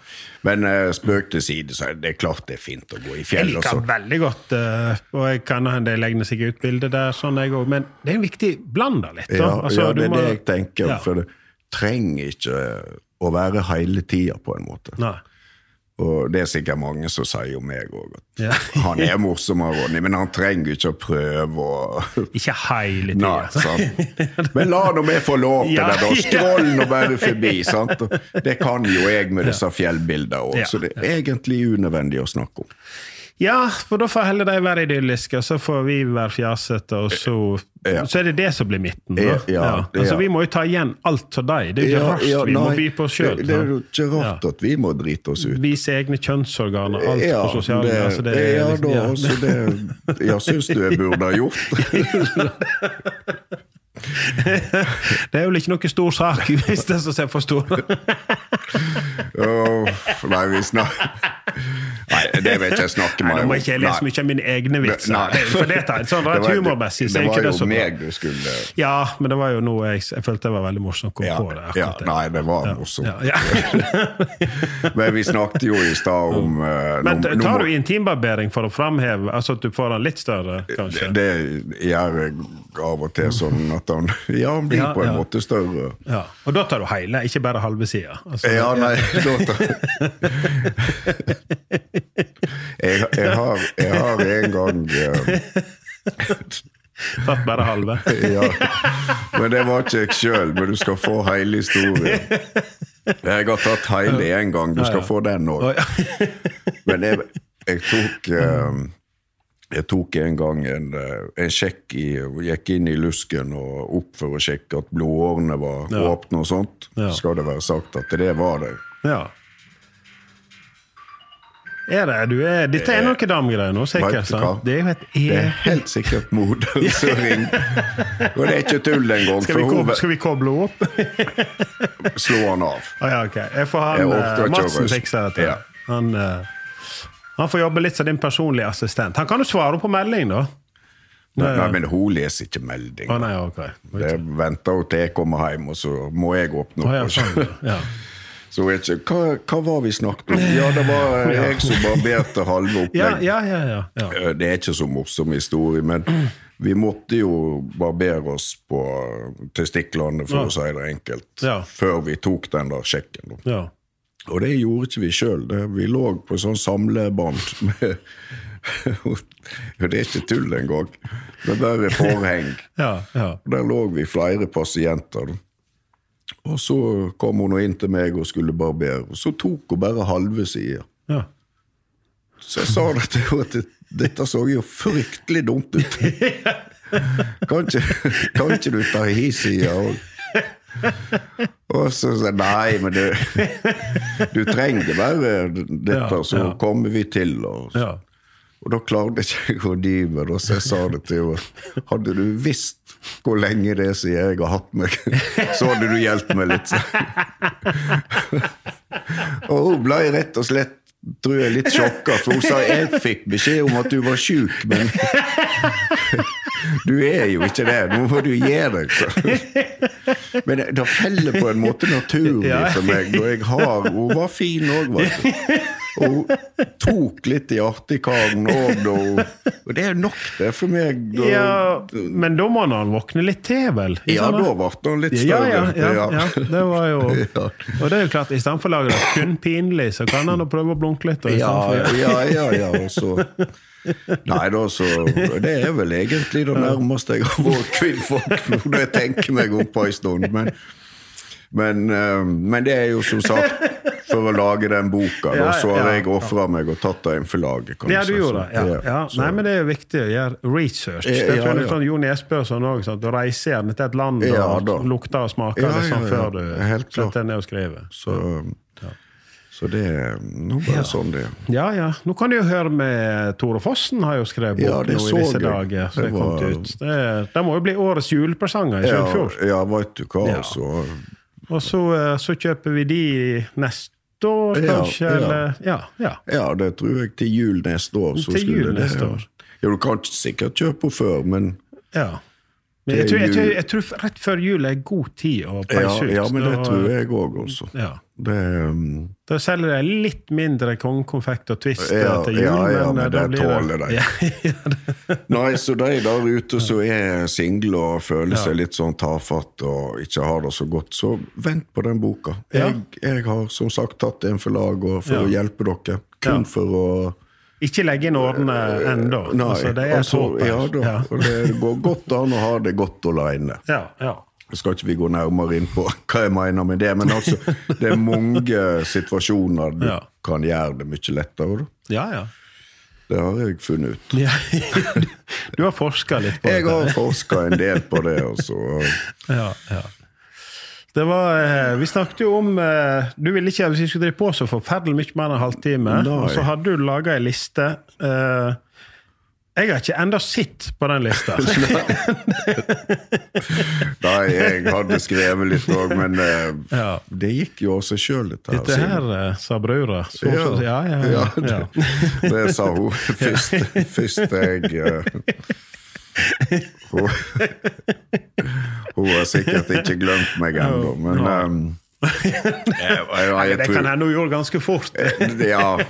B: Men uh, spøk til side, så er det klart det er fint å gå i fjell. Jeg
A: liker veldig godt, uh, og jeg kan hende jeg legger seg ut bilde der, sånn jeg òg, men det er en viktig blanda litt. Da.
B: Ja,
A: Altså,
B: ja, det er
A: må-
B: det jeg tenker.
A: Ja.
B: For det trenger ikke å være hele tida, på en måte.
A: Nei.
B: Og det er sikkert mange som sier om meg òg at
A: Ja.
B: han er morsom, Ronny, men han trenger ikke å prøve å
A: Ikke hele tida.
B: Altså. Men la nå meg få lov til
A: Ja,
B: det, da. Skroll nå bare forbi. sant? Og Det kan jo jeg med disse fjellbildene òg, så det er egentlig unødvendig å snakke om.
A: Ja, for da får heller de være idylliske, og så får vi være fjasete, og så,
B: Ja.
A: så er det det som blir midten. Da.
B: Ja, ja,
A: Altså, vi må jo ta igjen alt av dem. Det er jo ikke rart vi må by på oss sjøl.
B: Det, det er jo ikke rart at vi må drite oss ut.
A: Vise egne kjønnsorganer, alt på sosiale
B: det,
A: altså, det er
B: ja,
A: liksom-
B: da,
A: ja.
B: altså det, jeg syns du jeg burde ha gjort.
A: Det er vel ikke noe stor sak, hvis det er så jeg forstår.
B: oh, nei, vi. Nei, det vil jeg ikke snakke
A: med
B: om
A: Nå må ikke jeg lese mye av mine egne vitser.
B: Nei.
A: Det- For det er sånn rett humormessig,
B: Det var
A: det
B: jo
A: så
B: meg du skulle
A: Ja, men det var jo noe jeg, jeg følte det var veldig morsomt å komme
B: ja,
A: på. det,
B: ja. Nei, det var morsomt.
A: ja.
B: Men vi snakket jo i stad om uh,
A: Men tar du intimbarbering for å framheve, altså at du får den litt større, kanskje?
B: Det, det gjør jeg av og til sånn at han Ja, han blir
A: Ja,
B: på en
A: ja.
B: måte større.
A: Ja. Og da tar du hele, ikke bare halve sida. Altså,
B: Ja, nei, da tar jeg, jeg, har, jeg har en gang eh,
A: Tatt bare halve.
B: ja. Men det var ikke jeg sjøl, men du skal få hele historien. Jeg har tatt hele én gang, du skal få den òg. Men jeg, jeg tok eh, Jeg tok en gang en, eh, en sjekk i Gikk inn i lusken og opp for å sjekke at blodårene var
A: Ja.
B: åpne og sånt.
A: Ja.
B: Skal det være sagt at det var det.
A: Ja. Er det? Du er, dette er noe damgreier nå, sikkert. sant? Det er
B: Det er helt sikkert moderen som ringer. Og det er ikke tull engang,
A: Skal vi, skal vi koble opp?
B: Slå han av.
A: Ah, ja, ok. Jeg får han, eh, Madsen fikser dette.
B: Ja.
A: Han, eh, han får jobbe litt som din personlige assistent. Han kan jo svare på melding, da.
B: Nei, nei, men hun leser ikke melding.
A: Å nei, ok.
B: Det venter hun til jeg kommer hjem, og så må jeg åpne opp.
A: ja, sånn, ja.
B: Så hun vet ikke, hva, hva var vi snakket om? Ja, det var jeg som barberte halve
A: Ja, ja, ja, ja, ja.
B: Det er ikke så morsom historie, men vi måtte jo barbere oss på testiklene, for å si det enkelt, før vi tok den der sjekken.
A: ja.
B: Og det gjorde ikke vi sjøl. Vi lå på sånn samlebånd med Og det er ikke tull engang. Med bare forheng.
A: ja, ja.
B: Der lå vi flere pasienter. Og så kom hun inn til meg og skulle barbere, og så tok hun bare halve sida.
A: ja.
B: Så jeg sa det til henne at dette så jo fryktelig dumt ut. Kan ikke, kan ikke du ta hi sida òg? Og så sa jeg nei, men du, du trenger bare dette,
A: Ja,
B: så
A: ja.
B: kommer vi til. Og,
A: ja.
B: og da klarte jeg ikke å dy meg, så jeg sa det til henne. Hadde du visst hvor lenge det er siden jeg har hatt meg, så hadde du hjulpet meg litt. Og hun ble rett og slett tror jeg, er litt sjokka, for hun sa jeg fikk beskjed om at du var sjuk, men du er jo ikke det. Nå må du gi deg. Så. Men det- feller på en måte naturlig for meg. Og jeg har, hun var fin òg, vet du. Og hun tok litt i artigkaren òg, og det er nok det for meg. Og,
A: ja. Men da må han våkne litt til, vel?
B: Ja, da ble han litt
A: Ja,
B: større.
A: ja, ja, ja, det var jo
B: Ja.
A: Og det er jo klart, i stedet for å lage det kun pinlig, så kan han jo prøve å blunke litt.
B: Ja, ja, ja, ja, og så Nei da, så Det er vel egentlig det nærmeste jeg har vært kvinnfolk når jeg tenker meg om på en stund. Men, men, eh, men det er jo som sagt for å lage den boka,
A: Ja,
B: så har
A: ja,
B: jeg ofra meg og tatt det inn for laget. kan
A: Ja, du gjorde det. Ja, ja. Nei, men det er jo viktig å gjøre research.
B: Ja,
A: Det tror jeg
B: ja,
A: litt
B: ja.
A: sånn Jon Esbjørnson òg. Du reiser gjerne til et land og
B: da.
A: lukter og smaker
B: Ja,
A: litt sånn
B: ja, ja.
A: før du setter deg ned og skriver.
B: så, Så det er nå bare sånn det er.
A: Ja, ja. Nå kan du jo høre med Tore Fossen, har jo skrevet bok
B: Ja,
A: nå i disse
B: jeg.
A: dager. Så
B: Det
A: det
B: var-
A: ut. Det, det må jo bli årets julepresanger i
B: Ja,
A: Sunnfjord.
B: ja veit du hva,
A: Ja.
B: altså.
A: Og så, eh, så kjøper vi de neste år, kanskje?
B: ja.
A: Ja, ja.
B: Det tror jeg til jul neste år. Så
A: Til
B: skulle
A: jul
B: det,
A: neste år.
B: Ja, du kan sikkert kjøpe før, men
A: ja. Men jeg, tror, jeg, tror, jeg tror rett før jul er god tid å
B: ja,
A: peise ut.
B: ja, men det tror jeg òg.
A: Ja.
B: Det, um,
A: Da selger de litt mindre kongekonfekt og Twist
B: Ja,
A: til jul,
B: ja, ja,
A: men,
B: men
A: eh,
B: det tåler de.
A: Ja,
B: Nei, så de der ute som er single og føler seg litt sånn tafatt og ikke har det så godt, så vent på den boka. Jeg, jeg har som sagt tatt en for lag og for å hjelpe dere. Kun for å
A: Ikke legge inn årene ennå. Altså, det er
B: altså,
A: håp her.
B: ja, da,
A: Ja.
B: det går godt an å ha det godt alene.
A: Ja, ja.
B: Nå skal ikke vi gå nærmere inn på hva jeg mener med det, men altså, det er mange situasjoner du
A: Ja.
B: kan gjøre det mye lettere. Da.
A: ja, ja.
B: Det har jeg funnet ut.
A: ja. Du har forska litt på
B: Jeg har
A: det?
B: forska en del på det. Altså.
A: Ja, ja. Det var, eh, vi snakket jo om eh, Du ville ikke at vi skulle drive på så forferdelig mye mer enn en halvtime. Og så hadde du laga ei liste. eh, jeg har ikke enda sett på den lista.
B: Nei, jeg hadde skrevet litt òg, men uh,
A: Ja.
B: det gikk jo av seg sjøl, dette her.
A: Dette her, eh, sa brura. Så,
B: Ja.
A: så, ja, ja, ja,
B: det, det sa hun først, først jeg uh, hun, hun har sikkert ikke glemt meg ennå, men um, jeg, jeg, jeg,
A: Det kan hende hun gjorde ganske fort.
B: Ja.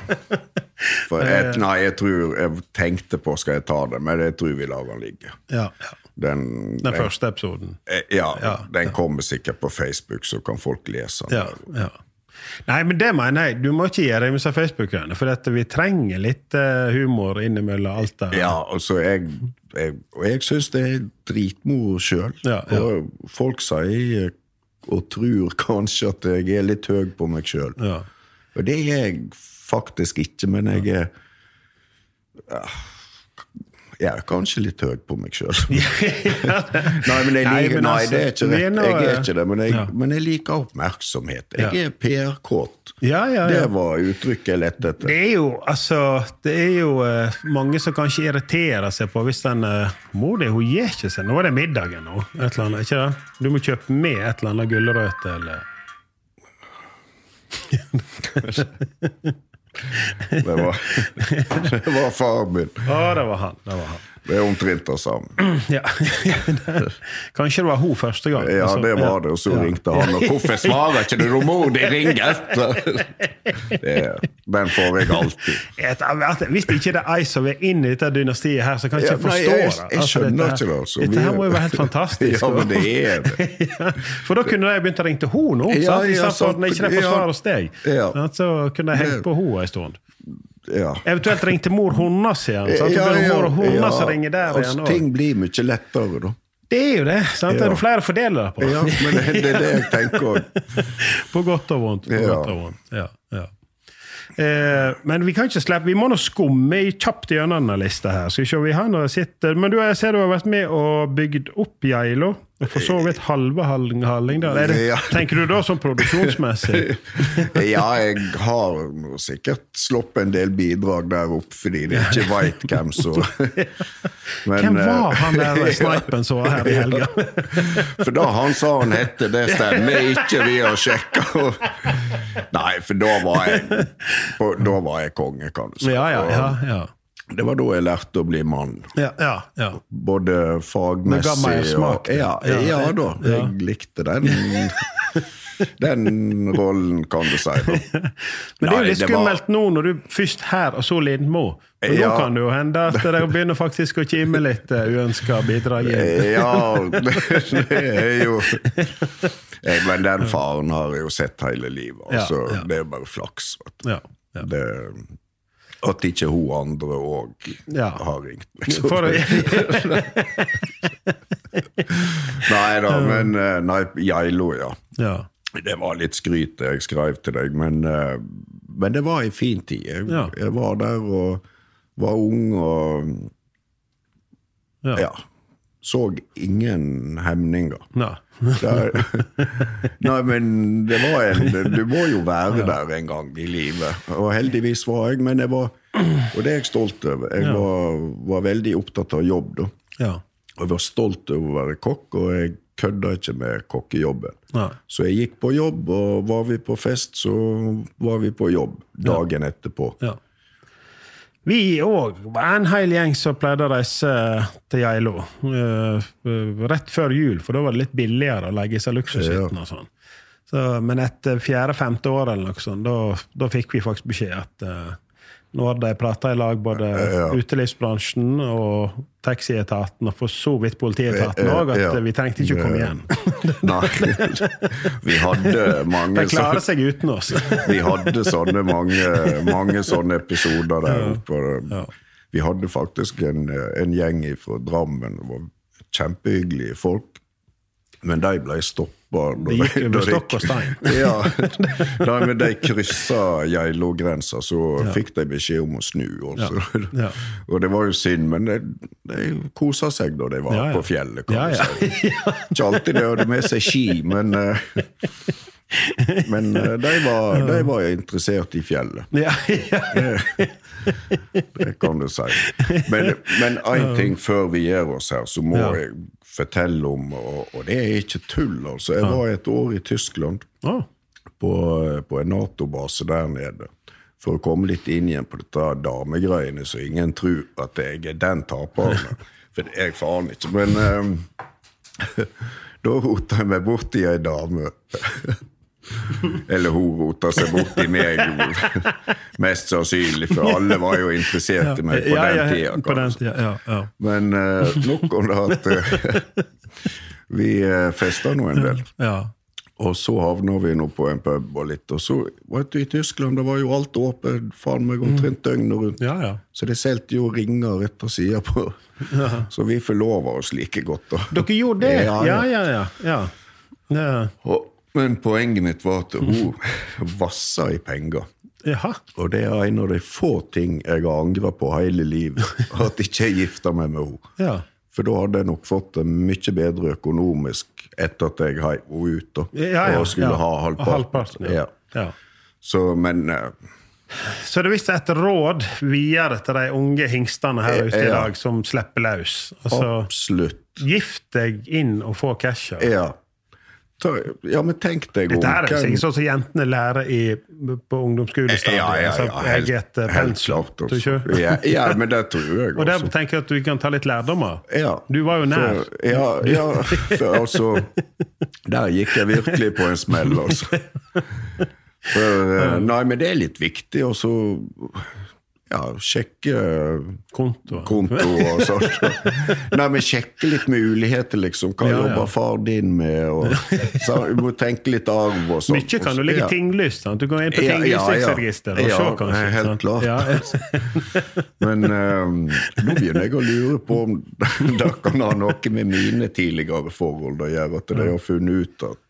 B: For jeg, nei, jeg tror Jeg tenkte på skal jeg ta det, men jeg tror vi lar den ligge.
A: Ja, ja.
B: Den,
A: Den første episoden.
B: eh, Ja,
A: Ja,
B: den kommer sikkert på Facebook, så kan folk lese den.
A: Ja, ja. Nei, men det mener jeg. Du må ikke gjøre deg med Facebook-greiene. For dette, vi trenger litt eh, humor innimellom alt det.
B: Ja, altså jeg, jeg Og jeg syns det er dritmoro sjøl. Og folk sier og tror kanskje at jeg er litt høy på meg sjøl.
A: Ja.
B: Og det er jeg faktisk ikke, men jeg er ja, Jeg er kanskje litt høy på meg sjøl. nei, men jeg liker, nei,
A: altså,
B: det er ikke rett. Jeg er
A: eh,
B: ikke det, men jeg, men jeg liker oppmerksomhet. Jeg er PR-kåt.
A: Ja, ja, ja.
B: Det var uttrykket jeg lette etter.
A: Det er jo, altså, det er jo uh, mange som kanskje irriterer seg på hvis den uh, Mor di, hun gir ikke seg. Nå er det middagen nå. Et eller annet, ikke det? Du må kjøpe med et eller annet gulrøtter eller
B: Det var, det var far min.
A: Å, det var han. Det var han.
B: Det er omtrent det samme.
A: Ja. Kanskje det var hun første gang.
B: Ja,
A: altså.
B: det var det, og så ringte han. Og hvorfor svarer ikke du når mor di ringer den får jeg alltid.
A: Et, ikke hvis det er ei som er inne i dette dynastiet her, så kan jeg ikke
B: nei,
A: forstå
B: jeg-
A: jeg,
B: jeg skjønner
A: dette,
B: ikke det, altså.
A: Dette her må jo være helt fantastisk.
B: Ja, men det er det.
A: Ja, For da kunne de begynt å ringe til henne nå,
B: Ja,
A: sant? i
B: ja,
A: stedet for
B: sant.
A: ikke de får svar hos deg.
B: Ja.
A: Så kunne de hengt på henne en stund.
B: Ja.
A: Eventuelt ring til mor hennes igjen. Sant? Ja, ja, mor og hennes som ringer der
B: igjen.
A: igjen.
B: Ting blir mye lettere, da.
A: Det er jo det. sant? Det er flere å fordele det på.
B: Ja, men det, det er det jeg tenker òg.
A: På godt og vondt. På godt og vondt. Ja, ja. Eh, men vi kan ikke slippe, vi må nå skumme i kjapt gjennom denne lista. her. Skal vi se, vi har nå sitter, Men du, jeg ser du har vært med og bygd opp Geilo. For så vidt halve Halling- Hallingdal.
B: Ja.
A: Tenker du da sånn produksjonsmessig?
B: Ja, jeg har sikkert sluppet en del bidrag der oppe fordi det ikke veit hvem som
A: Hvem var
B: eh,
A: han der snipen som var her i helga?
B: For da han sa han hette, det stemmer ikke, vi har sjekka. Nei, for da var jeg Da var jeg konge, kan du si.
A: Ja, ja, ja. ja.
B: Det var da jeg lærte å bli mann.
A: ja, ja, ja.
B: Både
A: Det ga meg smak,
B: og ja,
A: ja.
B: ja, da. Jeg likte den. Den rollen, kan du si. Da.
A: Men det er jo litt skummelt nå når du først her og så Lindmo. For Nå kan det jo hende at det begynner faktisk å kime litt uh, uønska bidrag.
B: Ja, det, er jo Men den faren har jeg jo sett hele livet. Altså. Det er jo bare flaks. Vet du.
A: Ja, ja.
B: Det, at ikke hun andre òg
A: Ja.
B: har ringt. Liksom. Nei da, men eh, Nei, Geilo, ja.
A: ja.
B: Det var litt skryt jeg skrev til deg, men, eh, men det var ei en fin tid. Jeg,
A: Ja.
B: jeg var der og var ung og
A: Ja.
B: Ja. så ingen hemninger.
A: Nei.
B: Der, nei, men det var en Du må jo være der en gang i livet. Og heldigvis var jeg, men jeg var Og det er jeg stolt over. Jeg var, var veldig opptatt av jobb, da.
A: Ja.
B: Og jeg var stolt over å være kokk, og jeg kødda ikke med kokkejobben.
A: Nei.
B: Så jeg gikk på jobb, og var vi på fest, så var vi på jobb dagen etterpå.
A: Ja. Vi òg var en hel gjeng som pleide å reise til Geilo uh, rett før jul, for da var det litt billigere å legge seg luksushytten og sånn. Så, men etter fjerde-femte året eller noe sånt, da, da fikk vi faktisk beskjed at eh, nå hadde de prata i lag, både
B: Ja.
A: utelivsbransjen og taxietaten, og for så vidt politietaten òg, at
B: Ja.
A: vi trengte ikke å komme igjen.
B: Nei, vi hadde mange
A: De klarer seg uten oss.
B: Vi hadde sånne mange, mange sånne episoder der oppe.
A: Ja.
B: Vi hadde faktisk en, en gjeng fra Drammen. Det var kjempehyggelige folk. Men de ble stoppa.
A: Det gikk jo med stokk og stein.
B: Ja, Nei, men de kryssa Geilo-grensa, så fikk de beskjed om å snu. Også.
A: Ja.
B: Og det var jo synd, men de, de kosa seg da de var
A: Ja, ja.
B: på fjellet. kan
A: Ja, ja.
B: si. Ikke alltid de hadde med seg ski, men eh, Men eh, de var, de var interessert i fjellet.
A: Ja, ja.
B: Det kan du si. Men, én ting før vi gir oss her, så må
A: Ja.
B: jeg fortelle om, og, og det er ikke tull, altså. Jeg var et år i Tyskland
A: ah.
B: på, på en Nato-base der nede. For å komme litt inn igjen på dette damegreiene, så ingen tror at jeg er den taperen. For jeg faen ikke. Men um, da rota jeg meg borti ei dame. Eller hun rota seg borti meg, mest sannsynlig, for alle var jo interessert i meg på
A: ja,
B: den tida.
A: På den tida, ja, ja.
B: Men uh, nok om det at uh, vi uh, festa nå en del.
A: ja.
B: Og så havna vi nå på en pub og litt. Og så, vet du, i Tyskland det var jo alt åpent faen meg omtrent døgnet rundt.
A: Ja, ja.
B: Så det solgte jo ringer rett og sida på. Så vi forlova oss like godt, da.
A: Dere gjorde det?
B: Ja.
A: ja,
B: ja.
A: ja. ja.
B: Og, men poenget mitt var at hun vassa i penger.
A: Jaha.
B: Og det er en av de få ting jeg har angra på hele livet. At jeg ikke gifta meg med henne.
A: Ja.
B: For da hadde jeg nok fått det mye bedre økonomisk etter at jeg heiv henne ut. og,
A: Ja, ja,
B: og skulle ha halvparten.
A: Halvparten, ja.
B: ja.
A: ja.
B: Så, men eh,
A: Så det er visst et råd videre til de unge hingstene her ute i dag som slipper løs. Altså,
B: absolutt.
A: gift deg inn og få cash.
B: Ja. Ja, men tenk deg
A: Dette er sikkert sånn som jentene lærer i, på ungdomsskolestadiet.
B: Ja, ja, ja, helt,
A: eh,
B: helt klart.
A: Tror du
B: Altså. Ja, ja, men det tror jeg også.
A: Og der tenker jeg at du kan ta litt lærdom av.
B: Ja,
A: Du var jo nær.
B: For, ja, ja for, altså Der gikk jeg virkelig på en smell, altså. For, eh, nei, men det er litt viktig og så ja, sjekke
A: Konto.
B: konto og sånt. Nei, men sjekke litt muligheter, liksom. Hva
A: Ja, ja.
B: jobber far din med? Og, så, du må tenke litt arv og sånt.
A: Mye kan du legge
B: Ja.
A: tinglyst. Sant? Du går inn på
B: Ja, ja, ja.
A: og se, kanskje.
B: helt klart. Men um, nå begynner jeg å lure på om det kan ha noe med mine tidligere forhold å gjøre. At de har funnet ut at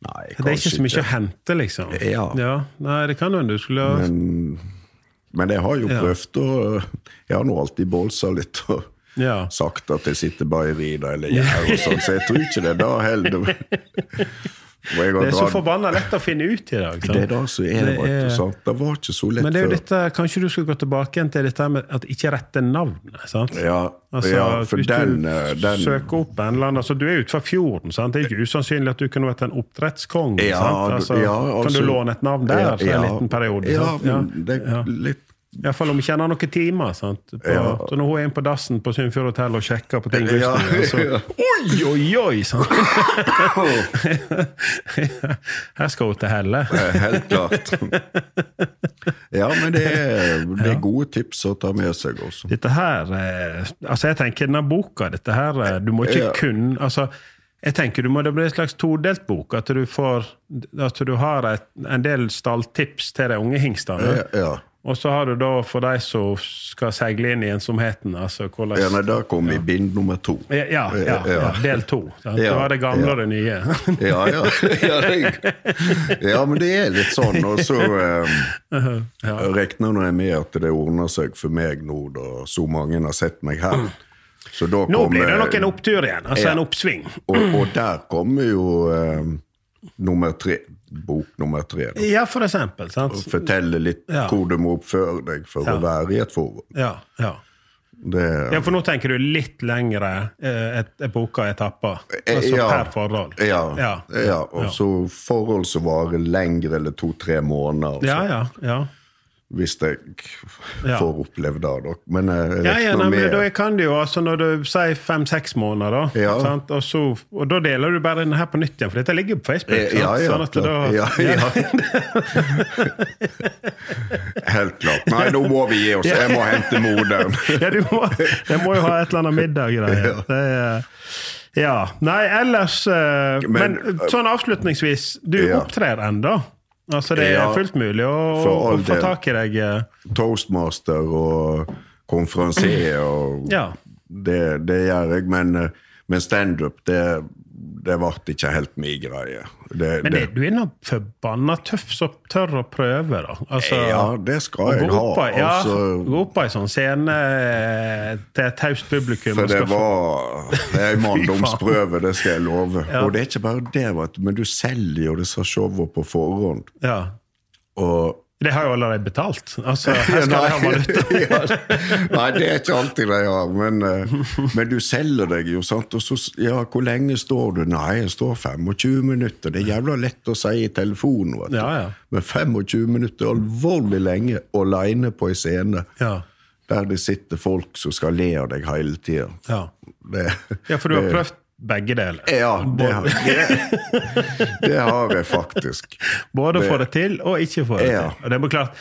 B: Nei,
A: det er ikke så mye å hente, liksom.
B: Ja.
A: Nei, det kan hende du skulle ha
B: Men, jeg har jo prøvd å Jeg har nå alltid bolsa litt og
A: Ja.
B: sagt at jeg sitter bare i rida eller gjær og sånn, så jeg tror ikke det da heller.
A: Det er så forbanna lett å finne ut i dag. sant?
B: Det er det som er,
A: Det er-
B: Sant? Det var ikke så lett
A: Men det er jo dette, kanskje du skulle gå tilbake til dette med at ikke rette navnet? sant?
B: Ja,
A: Altså,
B: ja, for
A: hvis
B: den,
A: du
B: eh, den
A: søker opp en eller annen altså Du er utenfor fjorden, sant? det er ikke usannsynlig at du kunne vært en oppdrettskonge.
B: Ja,
A: sant? Altså,
B: ja,
A: kan
B: altså-
A: du låne et navn der for en liten periode?
B: Ja,
A: sant?
B: men det er litt
A: Iallfall om vi kjenner noen timer. sant? På,
B: Ja.
A: Så når hun er inne på dassen på Sunnfjord hotell og sjekker på ting
B: Ja,
A: så. Oi, oi, oi! sant? Her skal hun til helle.
B: Helt klart. Ja, men det er, det er gode tips å ta med seg også.
A: Dette her eh, Altså, jeg tenker denne boka dette her, eh, Du må ikke
B: Ja.
A: kun altså, jeg tenker du må Det blir en slags todelt bok. At du får At du har et, en del stalltips til de unge hingstene.
B: Ja, ja.
A: Og så har du da for de som skal seile inn i ensomheten, altså hvordan
B: Ja, nei, Da kom vi ja. bind nummer to.
A: ja, ja, ja, ja, del to. sant?
B: Ja,
A: var det gamle
B: ja.
A: og det nye.
B: Ja, ja. Ja, det, ja, men det er litt sånn. Og så eh, regner jeg med at det ordner seg for meg nå, da så mange har sett meg her. Så da
A: Nå blir det nok en opptur igjen. Altså en oppsving.
B: Og, og der kommer jo eh, nummer tre, bok nummer tre. Da.
A: Ja, for eksempel. Sant?
B: Fortelle litt
A: Ja.
B: hvor du må oppføre deg for
A: Ja.
B: å være i et forhold.
A: Ja, ja.
B: Det,
A: ja, for nå tenker du litt lengre eh, et, epoker, etapper.
B: Eh,
A: Altså
B: ja.
A: per forhold.
B: Ja,
A: Ja.
B: ja. og så forhold som varer lengre eller to-tre måneder.
A: Ja,
B: altså,
A: ja. ja.
B: Hvis jeg
A: Ja.
B: får oppleve det. da. Men jeg
A: Ja, ja,
B: regner
A: nei, men
B: med
A: da kan det jo, altså Når du sier fem-seks måneder, da,
B: Ja.
A: sant? Og, så, og da deler du bare denne her på nytt igjen, for dette ligger jo på Facebook.
B: Eh, Ja, ja,
A: Sånn at da,
B: ja, ja. Helt klart. Nei, nå må vi gi oss. Jeg må hente moderen.
A: ja, du må, jeg må jo ha et eller annet middag-greier.
B: Ja.
A: Det er- Ja. Nei, ellers eh, men,
B: Men,
A: sånn avslutningsvis, du
B: ja.
A: opptrer ennå. Altså, det er
B: Ja,
A: fullt mulig å, å få tak i deg. eh,
B: Toastmaster og konferansier og
A: Ja.
B: det, det gjør jeg. Men, eh, men standup, det, det ble ikke helt min greie. Det,
A: Men
B: det,
A: er du inne forbanna tøff som tør å prøve, da? Altså,
B: ja, det skal jeg ha.
A: opp ja,
B: Altså,
A: gå opp på en sånn scene eh, til et taust publikum.
B: For det var en manndomsprøve, det skal jeg love.
A: Ja.
B: Og det er ikke bare det, men du selger jo disse showene på forhånd.
A: Ja.
B: Og
A: Det har jo allerede betalt. Altså, her skal de ha valuta.
B: Nei, det er ikke alltid de har, men, eh, men du selger deg jo, sant. Og så, ja, hvor lenge står du? Nei, jeg står 25 minutter. Det er jævla lett å si i telefonen, vet du.
A: Ja, ja.
B: Men 25 minutter er alvorlig lenge aleine på ei scene
A: Ja.
B: der det sitter folk som skal le av deg hele tida.
A: Ja. Ja, for du har prøvd begge deler.
B: Ja, det, har- det, det har jeg faktisk.
A: Både få det til og ikke få det
B: Ja.
A: til. Og det er klart,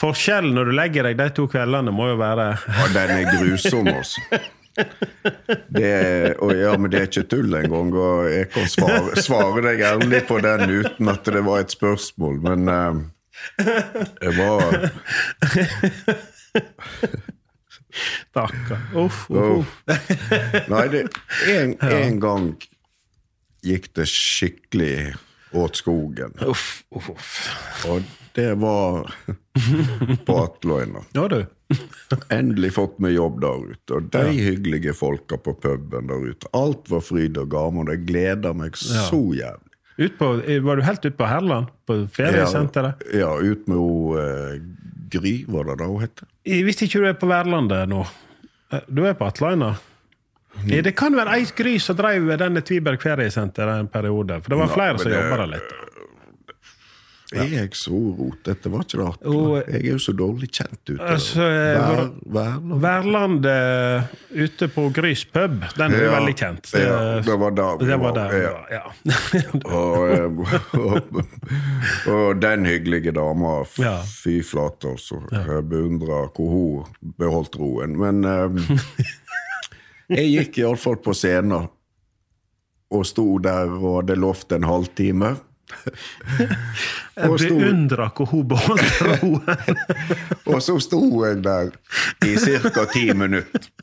A: Forskjellen når du legger deg de to kveldene, må jo være
B: Ja, den er grusom, altså. Det og ja, men det er ikke tull engang. Og jeg kan svare, svare deg ærlig på den uten at det var et spørsmål, men uh, det var
A: Stakkar. Uff, uff.
B: Nei, det, en, en gang gikk det skikkelig åt skogen.
A: uff, uff, uff.
B: Og det var på Atløyna.
A: Ja, du.
B: Endelig fått meg jobb der ute. Og de hyggelige folka på puben der ute. Alt var fryd og gammen. Jeg gleder meg så jævlig.
A: Ut på, var du helt ute på Herland? På feriesenteret?
B: Ja, ut med hun eh, Gry, var det da hun het?
A: Visste ikke du er på Værlandet nå. Eh, Du er på Atlaina? Mm. Det kan være ei Gry som drev denne Tviberg feriesenter en periode. For det var flere
B: men
A: som
B: det-
A: jobba der litt.
B: Er jeg så rotete? Var ikke det Atle? Jeg er jo så dårlig kjent ute.
A: Altså, eh,
B: Vær, Værland.
A: Værlandet ute på Grys pub, den er jo
B: Ja,
A: veldig kjent.
B: ja, det var der vi
A: det var. Der,
B: ja.
A: var, ja.
B: Og, eh, og, og den hyggelige dama, fy flate, altså. Jeg beundrer hvor hun beholdt roen. Men um, jeg gikk iallfall på scenen og sto der og hadde lovt en halvtime.
A: Jeg beundra hvor hun beholdt roen.
B: og så sto jeg der i ca. ti minutter.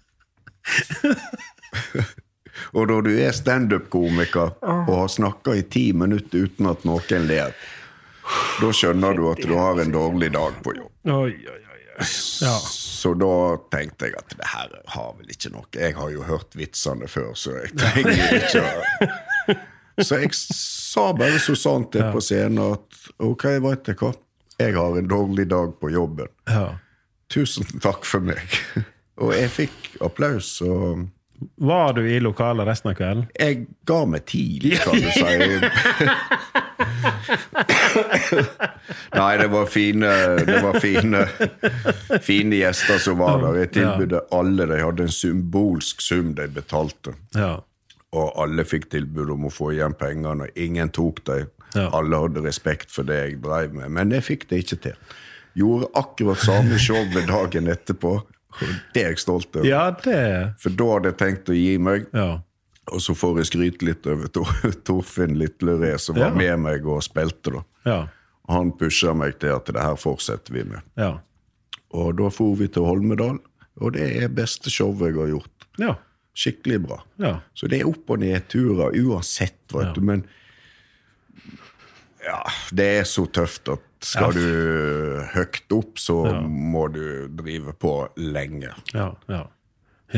B: Og når du er standup-komiker og har snakka i ti minutter uten at noen ler, da skjønner du at du har en dårlig dag på jobb.
A: Oi, oi. oi. Ja.
B: Så da tenkte jeg at det her har vel ikke noe Jeg har jo hørt vitsene før, så jeg trenger ikke å Så jeg sa bare så sant det på scenen at ok, veit du hva, jeg har en dårlig dag på jobben.
A: Ja.
B: Tusen takk for meg. Og jeg fikk applaus, og
A: Var du i lokalet resten av kvelden?
B: jeg ga meg tidlig, kan du si. Nei, det var fine Det var fine Fine gjester som var der. Jeg tilbød alle. De hadde en symbolsk sum de betalte.
A: Ja.
B: Og alle fikk tilbud om å få igjen pengene. og Ingen tok dem.
A: Ja.
B: Alle hadde respekt for det jeg drev med. Men jeg fikk det ikke til. Gjorde akkurat samme showet dagen etterpå. Og det er jeg stolt over.
A: ja, det
B: For da hadde jeg tenkt å gi meg.
A: Ja.
B: Og så får jeg skryte litt over Tor- Torfinn Litleré, som var med meg og spilte. da.
A: Ja.
B: Og Han pusha meg til at det her fortsetter vi med.
A: Ja.
B: Og da for vi til Holmedal, og det er beste showet jeg har gjort.
A: ja.
B: Skikkelig bra.
A: Ja.
B: Så det er opp- og nedturer uansett, vet du. Men ja, det er så tøft at skal du høyt opp, så må du drive på lenge.
A: Ja. ja.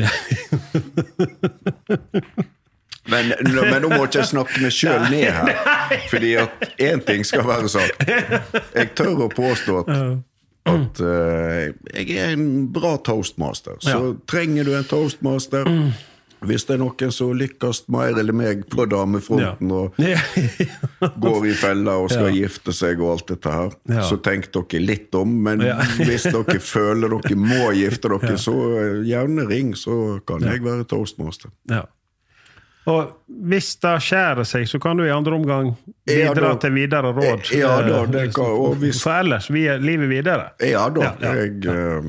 B: Men, men nå må ikke jeg snakke meg sjøl ned her. Fordi at én ting skal være sagt. Jeg tør å påstå at, at uh, jeg er en bra toastmaster. Så
A: Ja.
B: trenger du en toastmaster Hvis det er noen som lykkes mer eller meg på damefronten og går i fella og skal gifte seg og alt dette her, så tenk dere litt om. Men hvis dere føler dere må gifte dere, så eh, gjerne ring, så kan jeg være toastmaster.
A: Ja. Og hvis det skjærer seg, så kan du i andre omgang
B: Ja,
A: bidra
B: da-
A: til videre råd.
B: Ja, da,
A: Eh,
B: det kan- og hvis-
A: For ellers vi er livet videre.
B: Ja da,
A: Ja, ja.
B: Jeg, eh,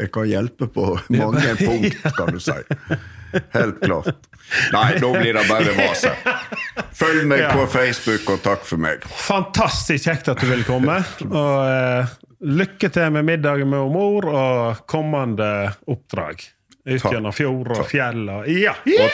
B: jeg kan hjelpe på mange punkt, kan du si. Helt klart. Nei, nå blir det bare vase. Følg meg
A: Ja.
B: på Facebook, og takk for meg.
A: Fantastisk kjekt at du ville komme. Og uh, lykke til med middagen med mor og kommende oppdrag. Ut gjennom fjord og fjell og Ja! ja!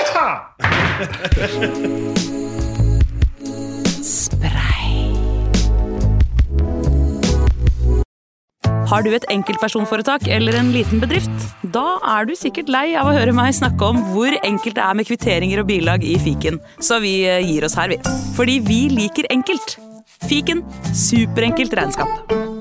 C: Har du et enkeltpersonforetak eller en liten bedrift? Da er du sikkert lei av å høre meg snakke om hvor enkelt det er med kvitteringer og bilag i fiken, så vi eh, gir oss her, vi. Fordi vi liker enkelt. Fiken superenkelt regnskap.